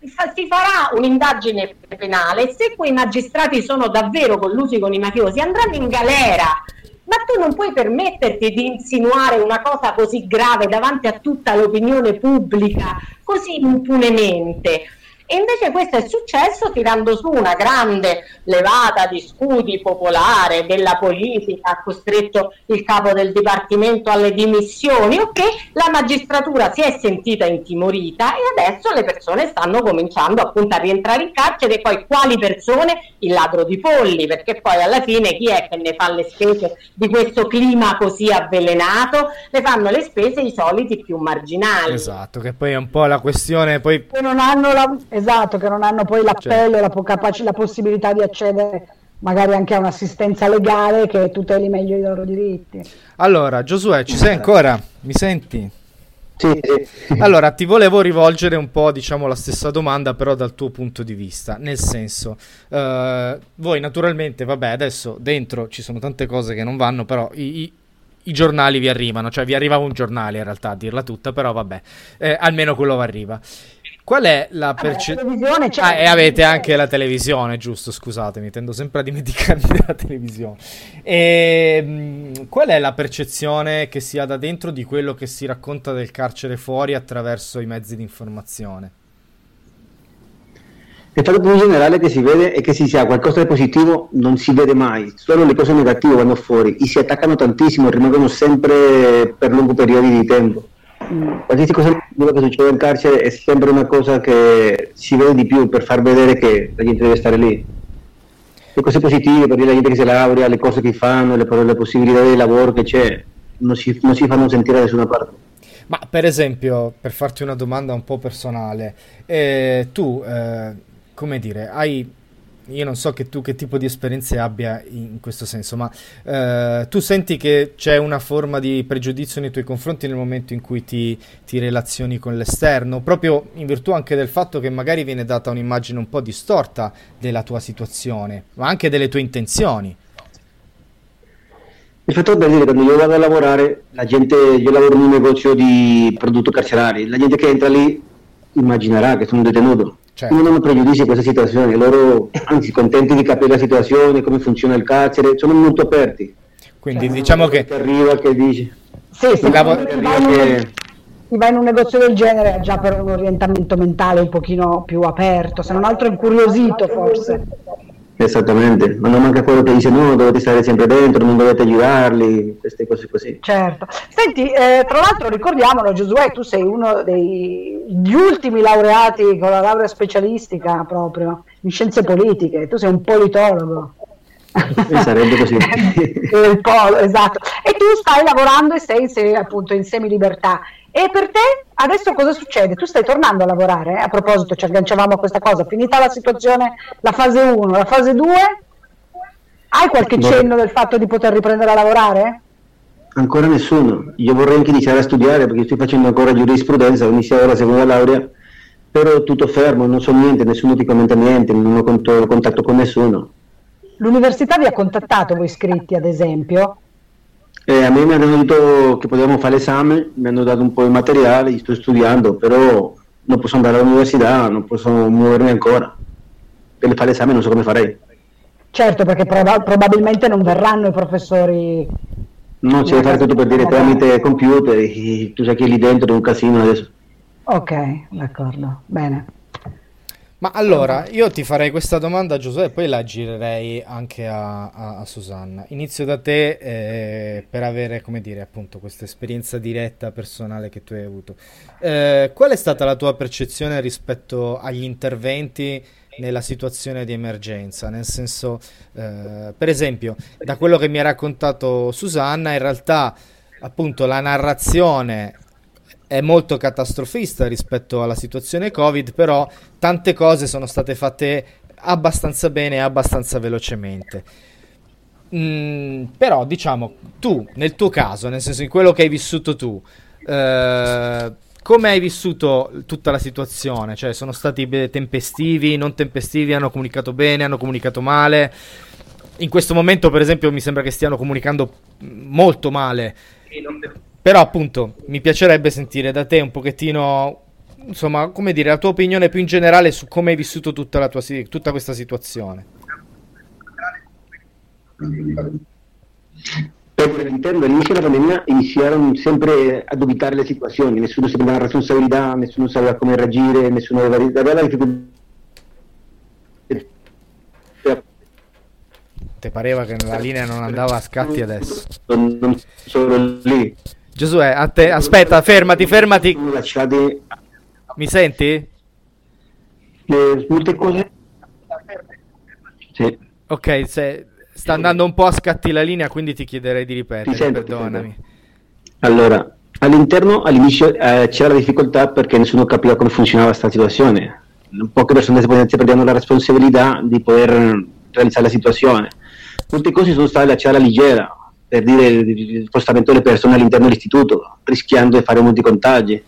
si farà un'indagine penale. Se quei magistrati sono davvero collusi con i mafiosi, andranno in galera ma tu non puoi permetterti di insinuare una cosa così grave davanti a tutta l'opinione pubblica, così impunemente. E invece questo è successo tirando su una grande levata di scudi popolare della politica, ha costretto il capo del Dipartimento alle dimissioni, ok? La magistratura si è sentita intimorita e adesso le persone stanno cominciando appunto a rientrare in carcere e poi quali persone? Il ladro di polli, perché poi alla fine chi è che ne fa le spese di questo clima così avvelenato? Le fanno le spese i soliti più marginali. Esatto, che poi è un po' la questione poi... non hanno la Esatto, che non hanno poi l'appello e la, capac- la possibilità di accedere magari anche a un'assistenza legale che tuteli meglio i loro diritti. Allora, Giosuè, ci sei ancora? Mi senti? Sì. Allora, ti volevo rivolgere un po', diciamo, la stessa domanda, però dal tuo punto di vista. Nel senso, uh, voi naturalmente, vabbè, adesso dentro ci sono tante cose che non vanno, però i, i, i giornali vi arrivano, cioè vi arriva un giornale in realtà a dirla tutta, però vabbè, eh, almeno quello arriva. Qual è la percezione? Ah, e avete anche la televisione, giusto? Scusatemi, tendo sempre a dimenticarmi della televisione. E, ehm, qual è la percezione che si ha da dentro di quello che si racconta del carcere fuori attraverso i mezzi di informazione? Il fatto più generale che si vede è che se si ha qualcosa di positivo non si vede mai, solo le cose negative vanno fuori e si attaccano tantissimo, rimangono sempre per lunghi periodi di tempo qualsiasi cosa che succede in carcere è sempre una cosa che si vede di più per far vedere che la gente deve stare lì. Le cose positive per dire la gente che si laurea, le cose che fanno, le, le possibilità di lavoro che c'è, non si, non si fanno sentire da nessuna parte. Ma per esempio, per farti una domanda un po' personale, eh, tu, eh, come dire, hai io non so che tu che tipo di esperienze abbia in questo senso, ma eh, tu senti che c'è una forma di pregiudizio nei tuoi confronti nel momento in cui ti, ti, relazioni con l'esterno, proprio in virtù anche del fatto che magari viene data un'immagine un po' distorta della tua situazione, ma anche delle tue intenzioni. Il fatto per dire, quando io vado a lavorare, la gente, io lavoro in un negozio di prodotti carcerari, la gente che entra lì immaginerà che sono un detenuto Certo. Non hanno pregiudizi questa situazione, loro anzi contenti di capire la situazione, come funziona il carcere, sono molto aperti. Quindi cioè, diciamo che... che arriva che dice... Sì, sì, Lav- chi, va che... chi va in un negozio del genere già per un orientamento mentale un pochino più aperto, se non altro incuriosito forse. Esattamente, ma non manca quello che dice no, dovete stare sempre dentro, non dovete aiutarli, queste cose così. Certo. Senti, eh, tra l'altro ricordiamolo Giosuè, tu sei uno degli ultimi laureati con la laurea specialistica proprio in scienze politiche, tu sei un politologo. Sarebbe così. Il polo, esatto. E tu stai lavorando e sei, sei appunto in semi-libertà. E per te adesso cosa succede? Tu stai tornando a lavorare? Eh? A proposito, ci agganciavamo a questa cosa. Finita la situazione, la fase 1, la fase 2, hai qualche cenno del fatto di poter riprendere a lavorare? Ancora nessuno. Io vorrei anche iniziare a studiare perché sto facendo ancora giurisprudenza, ho iniziato la seconda laurea, però tutto fermo, non so niente, nessuno ti commenta niente, non ho contatto con nessuno. L'università vi ha contattato voi iscritti, ad esempio? Eh, a me mi hanno detto che potevamo fare l'esame, mi hanno dato un po' di materiale, sto studiando, però non posso andare all'università, non posso muovermi ancora. Per fare l'esame non so come farei. Certo, perché prob- probabilmente non verranno i professori. No, c'è da fare tutto per dire tramite computer, tu sai che lì dentro è un casino adesso. Ok, d'accordo, bene. Ma allora, io ti farei questa domanda Giuseppe e poi la girerei anche a, a, a Susanna. Inizio da te eh, per avere, come dire, appunto questa esperienza diretta, personale che tu hai avuto. Eh, qual è stata la tua percezione rispetto agli interventi nella situazione di emergenza? Nel senso, eh, per esempio, da quello che mi ha raccontato Susanna, in realtà appunto la narrazione è molto catastrofista rispetto alla situazione Covid, però tante cose sono state fatte abbastanza bene e abbastanza velocemente. Mm, però diciamo, tu, nel tuo caso, nel senso in quello che hai vissuto tu, eh, come hai vissuto tutta la situazione? Cioè, sono stati tempestivi, non tempestivi, hanno comunicato bene, hanno comunicato male? In questo momento, per esempio, mi sembra che stiano comunicando molto male. Però appunto mi piacerebbe sentire da te un pochettino, insomma, come dire, la tua opinione più in generale su come hai vissuto tutta, la tua, tutta questa situazione. All'interno dell'inizio della pandemia iniziarono sempre a dubitare le situazioni, nessuno sapeva la responsabilità, nessuno sapeva come reagire, nessuno aveva, la difficoltà. Ti pareva che la linea non andava a scatti adesso? Non, non solo lì. Giosuè, a te, aspetta, fermati, fermati. Mi senti? molte cose. Sì. Ok, se, sta andando un po' a scatti la linea, quindi ti chiederei di ripetere, sento, perdonami. Allora, all'interno, all'inizio eh, c'era la difficoltà perché nessuno capiva come funzionava questa situazione. Poche persone si prendevano la responsabilità di poter realizzare la situazione. Molte cose sono state lasciate alla leggera, per dire il spostamento delle persone all'interno dell'istituto, rischiando di fare molti contagi.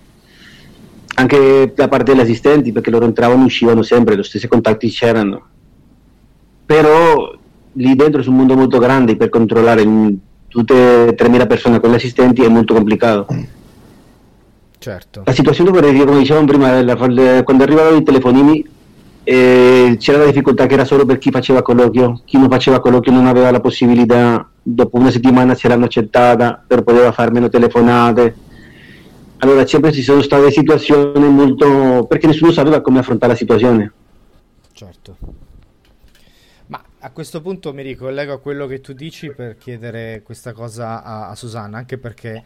Anche da parte degli assistenti, perché loro entravano e uscivano sempre, lo stessi contatti c'erano. Però lì dentro è un mondo molto grande per controllare tutte 3.000 persone con gli assistenti è molto complicato. Certo. La situazione, come dicevamo prima, quando arrivavano i telefonini eh, c'era la difficoltà che era solo per chi faceva colloquio, chi non faceva colloquio non aveva la possibilità, dopo una settimana ce l'hanno accettata, però poteva fare meno telefonate. Allora sempre ci sono state situazioni molto... perché nessuno sapeva come affrontare la situazione. Certo. Ma a questo punto mi ricollego a quello che tu dici per chiedere questa cosa a, a Susanna, anche perché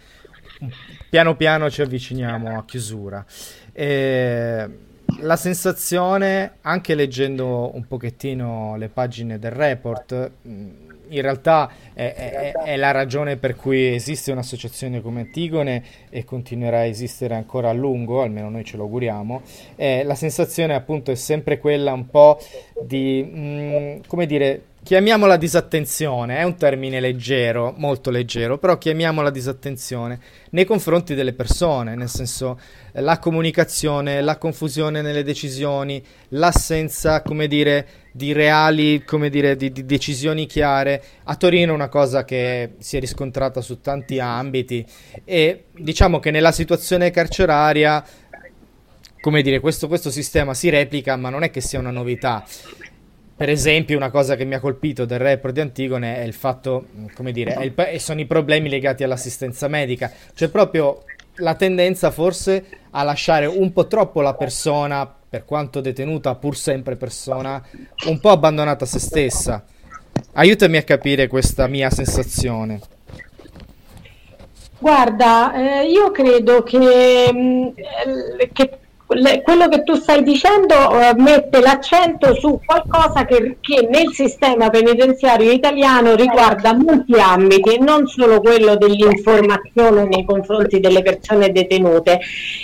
piano piano ci avviciniamo a chiusura. E la sensazione, anche leggendo un pochettino le pagine del report, mm, in realtà è, è, è, la ragione per cui esiste un'associazione come Antigone e continuerà a esistere ancora a lungo, almeno noi ce lo auguriamo. Eh, la sensazione appunto è sempre quella un po' di, mh, mm, come dire, chiamiamola disattenzione, è un termine leggero, molto leggero, però chiamiamola disattenzione nei confronti delle persone, nel senso la comunicazione, la confusione nelle decisioni, l'assenza, come dire, di reali, come dire, di, di decisioni chiare. A Torino è una cosa che si è riscontrata su tanti ambiti e diciamo che nella situazione carceraria come dire, questo, questo sistema si replica, ma non è che sia una novità. Per esempio, una cosa che mi ha colpito del report di Antigone è il fatto, come dire, il, sono i problemi legati all'assistenza medica. Cioè, proprio la tendenza forse a lasciare un po' troppo la persona, per quanto detenuta, pur sempre persona, un po' abbandonata a se stessa. Aiutami a capire questa mia sensazione. Guarda, eh, io credo che, mm, eh, che quello che tu stai dicendo uh, mette l'accento su qualcosa che, che, nel sistema penitenziario italiano riguarda molti ambiti e non solo quello dell'informazione nei confronti delle persone detenute.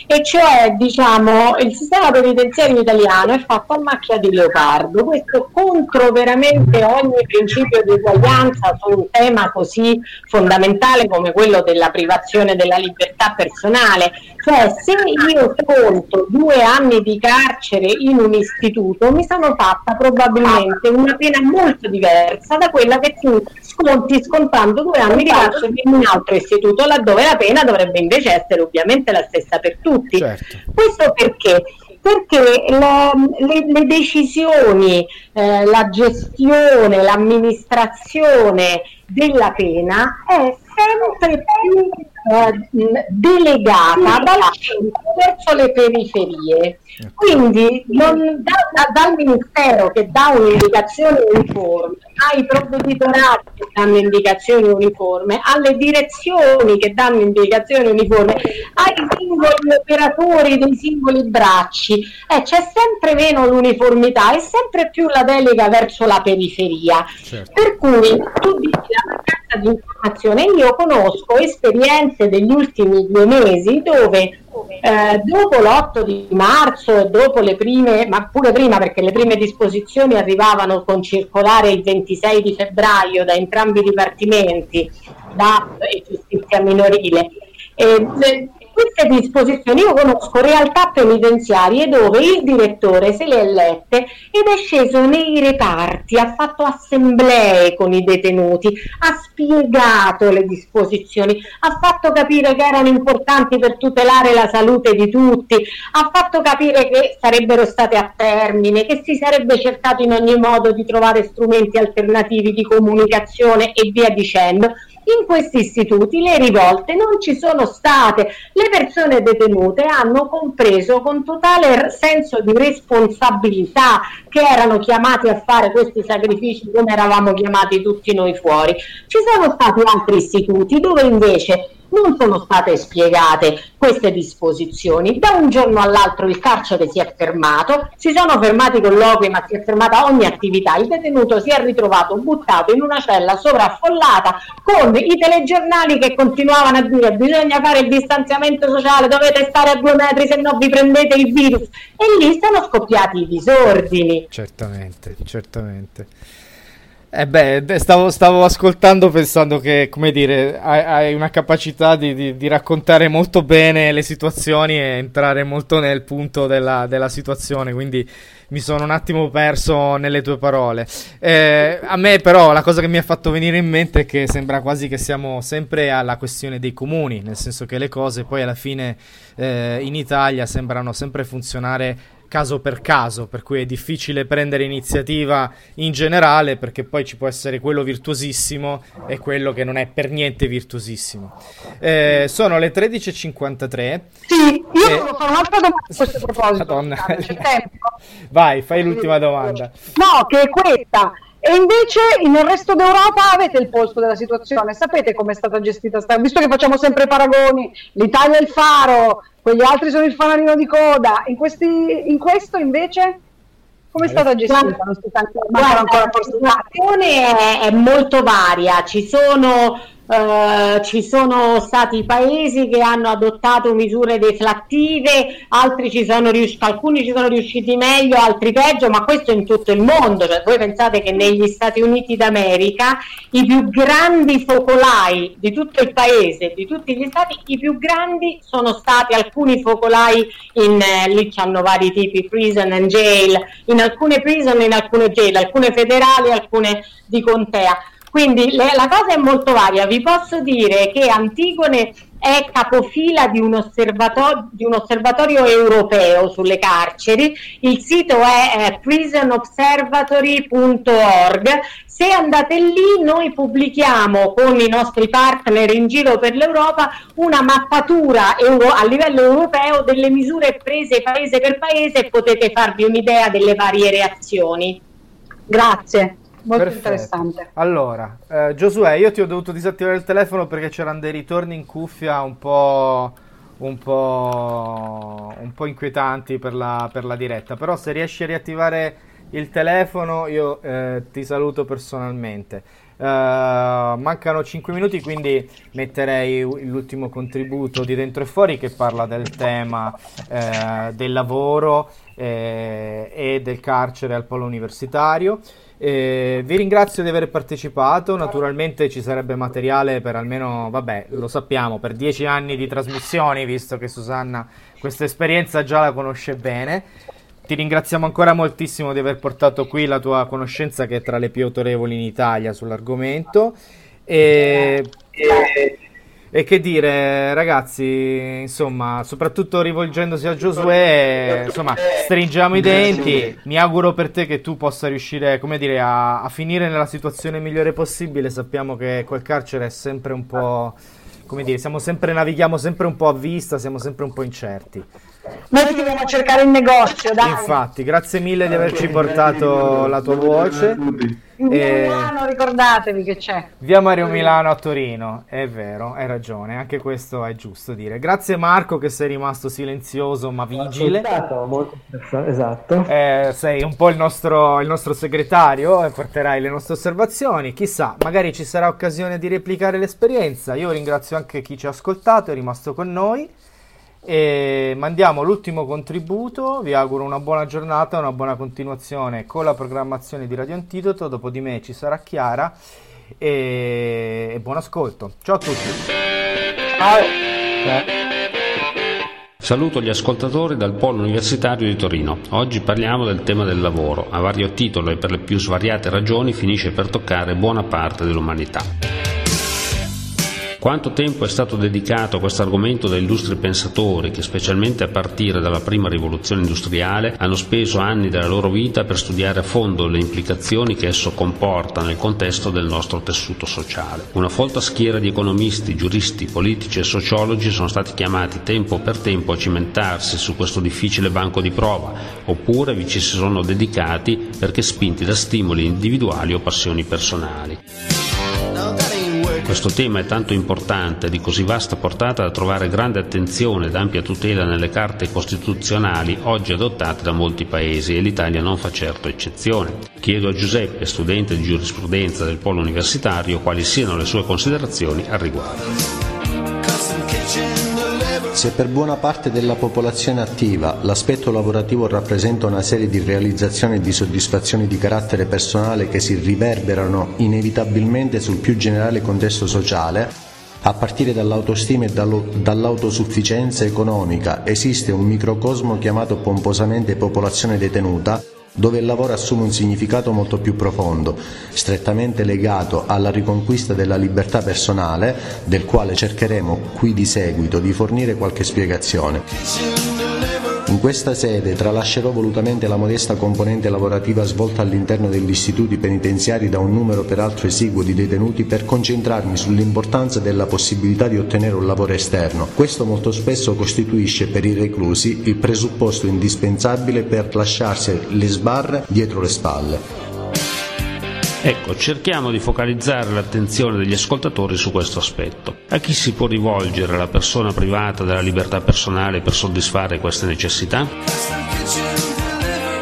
E cioè diciamo il sistema penitenziario italiano è fatto a macchia di leopardo. Questo contro veramente ogni principio di uguaglianza su un tema così fondamentale come quello della privazione della libertà personale cioè se io conto due anni di carcere in un istituto, mi sono fatta probabilmente una pena molto diversa da quella che tu sconti scontando due anni di carcere in un altro istituto, laddove la pena dovrebbe invece essere ovviamente la stessa per tutti. Certo. Questo perché? perché la, le, le, decisioni, eh, la gestione, l'amministrazione della pena è sempre più eh, delegata dal centro verso le periferie. Quindi non, da, da, dal Ministero che dà un'indicazione uniforme, ai provveditorati che danno indicazioni uniforme, alle direzioni che danno indicazioni uniforme, ai singoli operatori dei singoli bracci, eh, c'è sempre meno l'uniformità e sempre più la delega verso la periferia. Certo. Per cui tu dici mancanza di informazione, io conosco esperienze degli ultimi due mesi dove eh, dopo l'8 di marzo e dopo le prime, ma pure prima perché le prime disposizioni arrivavano con circolare il 26 di febbraio da entrambi i dipartimenti, DAP e giustizia minorile. Eh, queste disposizioni. Io conosco realtà penitenziarie dove il direttore se le è lette ed è sceso nei reparti, ha fatto assemblee con i detenuti, ha spiegato le disposizioni, ha fatto capire che erano importanti per tutelare la salute di tutti, ha fatto capire che sarebbero state a termine, che si sarebbe cercato in ogni modo di trovare strumenti alternativi di comunicazione e via dicendo in questi istituti le rivolte non ci sono state, le persone detenute hanno compreso con totale senso di responsabilità che erano chiamati a fare questi sacrifici come eravamo chiamati tutti noi fuori. Ci sono stati altri istituti dove invece non sono state spiegate queste disposizioni. Da un giorno all'altro il carcere si è fermato, si sono fermati colloqui, ma si è fermata ogni attività. Il detenuto si è ritrovato buttato in una cella sovraffollata con i telegiornali che continuavano a dire bisogna fare il distanziamento sociale, dovete stare a due metri se no vi prendete il virus. E lì sono scoppiati i disordini. Certamente, certamente. Eh beh, stavo, stavo, ascoltando pensando che, come dire, hai, hai una capacità di, di, di, raccontare molto bene le situazioni e entrare molto nel punto della, della situazione, quindi mi sono un attimo perso nelle tue parole. Eh, a me però la cosa che mi ha fatto venire in mente è che sembra quasi che siamo sempre alla questione dei comuni, nel senso che le cose poi alla fine eh, in Italia sembrano sempre funzionare caso per caso, per cui è difficile prendere iniziativa in generale perché poi ci può essere quello virtuosissimo e quello che non è per niente virtuosissimo. Eh, sono le 13.53. Sì, io e... volevo fare un'altra domanda a questo proposito. Madonna. Vai, fai l'ultima domanda. No, che è questa. E invece nel resto d'Europa avete il polso della situazione, sapete come è stata gestita, visto che facciamo sempre paragoni, l'Italia è il faro, quegli altri sono il fanalino di coda, in, questi, in questo invece come è stata gestita? Guarda, la situazione è, è molto varia, ci sono Uh, ci sono stati paesi che hanno adottato misure deflattive, altri ci sono riusciti, alcuni ci sono riusciti meglio, altri peggio, ma questo in tutto il mondo. Cioè, voi pensate che negli Stati Uniti d'America i più grandi focolai di tutto il paese, di tutti gli stati, i più grandi sono stati alcuni focolai in eh, lì hanno vari tipi, prison and jail, in alcune prison in alcune jail, alcune federali, alcune di contea quindi le, la cosa è molto varia. Vi posso dire che Antigone è capofila di un, di un osservatorio europeo sulle carceri, il sito è eh, prisonobservatory.org. Se andate lì noi pubblichiamo con i nostri partner in giro per l'Europa una mappatura euro, a livello europeo delle misure prese paese per paese e potete farvi un'idea delle varie reazioni. Grazie. Molto Perfetto. interessante. Allora, eh, Giosuè, io ti ho dovuto disattivare il telefono perché c'erano dei ritorni in cuffia un po', un po', un po' inquietanti per la, per la diretta. Però se riesci a riattivare il telefono io eh, ti saluto personalmente. Eh, mancano 5 minuti, quindi metterei l'ultimo contributo di dentro e fuori che parla del tema eh, del lavoro eh, e del carcere al polo universitario. Eh, vi ringrazio di aver partecipato, naturalmente ci sarebbe materiale per almeno, vabbè, lo sappiamo, per dieci anni di trasmissioni, visto che Susanna questa esperienza già la conosce bene. Ti ringraziamo ancora moltissimo di aver portato qui la tua conoscenza che è tra le più autorevoli in Italia sull'argomento. E, e- e che dire, ragazzi, insomma, soprattutto rivolgendosi a Giosuè, insomma, stringiamo i denti. Mi auguro per te che tu possa riuscire, come dire, a, a finire nella situazione migliore possibile. Sappiamo che quel carcere è sempre un po', come dire, sempre, navighiamo sempre un po' a vista, siamo sempre un po' incerti. Noi ti dobbiamo cercare in negozio, dai. Infatti, grazie mille di averci portato la tua voce. In E- Milano, ricordatevi che c'è. Via Mario Milano a Torino, è vero, hai ragione, anche questo è giusto dire. Grazie Marco che sei rimasto silenzioso ma vigile. Molto esatto. Eh, sei un po' il nostro, il nostro segretario e porterai le nostre osservazioni. Chissà, magari ci sarà occasione di replicare l'esperienza. Io ringrazio anche chi ci ha ascoltato, è rimasto con noi. E mandiamo l'ultimo contributo. Vi auguro una buona giornata, una buona continuazione con la programmazione di Radio Antidoto. Dopo di me ci sarà Chiara. E, e buon ascolto. Ciao a tutti. Saluto gli ascoltatori dal Polo Universitario di Torino. Oggi parliamo del tema del lavoro. A vario titolo e per le più svariate ragioni finisce per toccare buona parte dell'umanità. Quanto tempo è stato dedicato a questo argomento da illustri pensatori che, specialmente a partire dalla prima rivoluzione industriale, hanno speso anni della loro vita per studiare a fondo le implicazioni che esso comporta nel contesto del nostro tessuto sociale. Una folta schiera di economisti, giuristi, politici e sociologi sono stati chiamati tempo per tempo a cimentarsi su questo difficile banco di prova, oppure vi ci si sono dedicati perché spinti da stimoli individuali o passioni personali. Questo tema è tanto importante di così vasta portata da trovare grande attenzione ed ampia tutela nelle carte costituzionali oggi adottate da molti paesi e l'Italia non fa certo eccezione. Chiedo a Giuseppe, studente di giurisprudenza del Polo Universitario, quali siano le sue considerazioni al riguardo. Se per buona parte della popolazione attiva l'aspetto lavorativo rappresenta una serie di realizzazioni e di soddisfazioni di carattere personale che si riverberano inevitabilmente sul più generale contesto sociale, a partire dall'autostima e dall'autosufficienza economica, esiste un microcosmo chiamato pomposamente popolazione detenuta, dove il lavoro assume un significato molto più profondo, strettamente legato alla riconquista della libertà personale, del quale cercheremo qui di seguito di fornire qualche spiegazione. In questa sede tralascerò volutamente la modesta componente lavorativa svolta all'interno degli istituti penitenziari da un numero peraltro esiguo di detenuti per concentrarmi sull'importanza della possibilità di ottenere un lavoro esterno. Questo molto spesso costituisce per i reclusi il presupposto indispensabile per lasciarsi le sbarre dietro le spalle. Ecco, cerchiamo di focalizzare l'attenzione degli ascoltatori su questo aspetto. A chi si può rivolgere la persona privata della libertà personale per soddisfare queste necessità?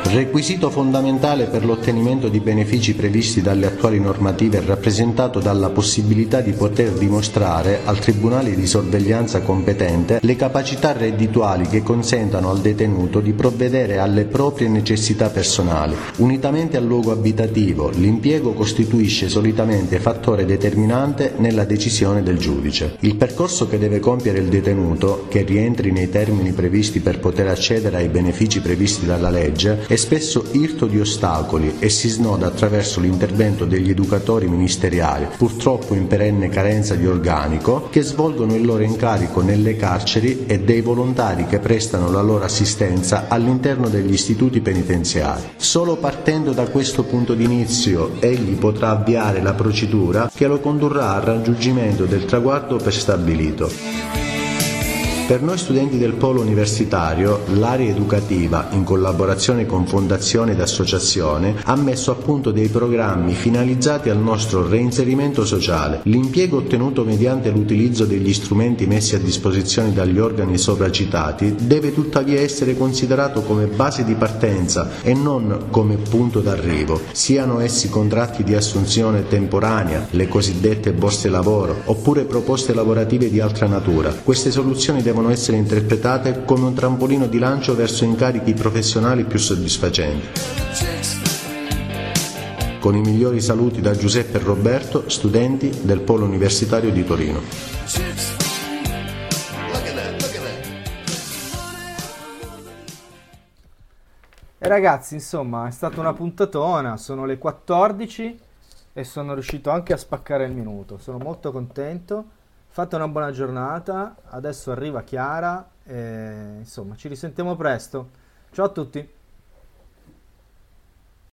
Requisito fondamentale per l'ottenimento di benefici previsti dalle attuali normative è rappresentato dalla possibilità di poter dimostrare al Tribunale di sorveglianza competente le capacità reddituali che consentano al detenuto di provvedere alle proprie necessità personali. Unitamente al luogo abitativo, l'impiego costituisce solitamente fattore determinante nella decisione del giudice. Il percorso che deve compiere il detenuto, che rientri nei termini previsti per poter accedere ai benefici previsti dalla legge, è spesso irto di ostacoli e si snoda attraverso l'intervento degli educatori ministeriali, purtroppo in perenne carenza di organico, che svolgono il loro incarico nelle carceri e dei volontari che prestano la loro assistenza all'interno degli istituti penitenziari. Solo partendo da questo punto di inizio egli potrà avviare la procedura che lo condurrà al raggiungimento del traguardo prestabilito. Per noi studenti del polo universitario, l'area educativa, in collaborazione con fondazioni ed associazioni, ha messo a punto dei programmi finalizzati al nostro reinserimento sociale. L'impiego ottenuto mediante l'utilizzo degli strumenti messi a disposizione dagli organi sopracitati deve tuttavia essere considerato come base di partenza e non come punto d'arrivo, siano essi contratti di assunzione temporanea, le cosiddette borse lavoro, oppure proposte lavorative di altra natura. Queste soluzioni devono devono essere interpretate come un trampolino di lancio verso incarichi professionali più soddisfacenti. Con i migliori saluti da Giuseppe e Roberto, studenti del Polo Universitario di Torino. E ragazzi, insomma, è stata una puntatona, sono le 14 e sono riuscito anche a spaccare il minuto. Sono molto contento. Fate una buona giornata, adesso arriva Chiara e insomma ci risentiamo presto. Ciao a tutti!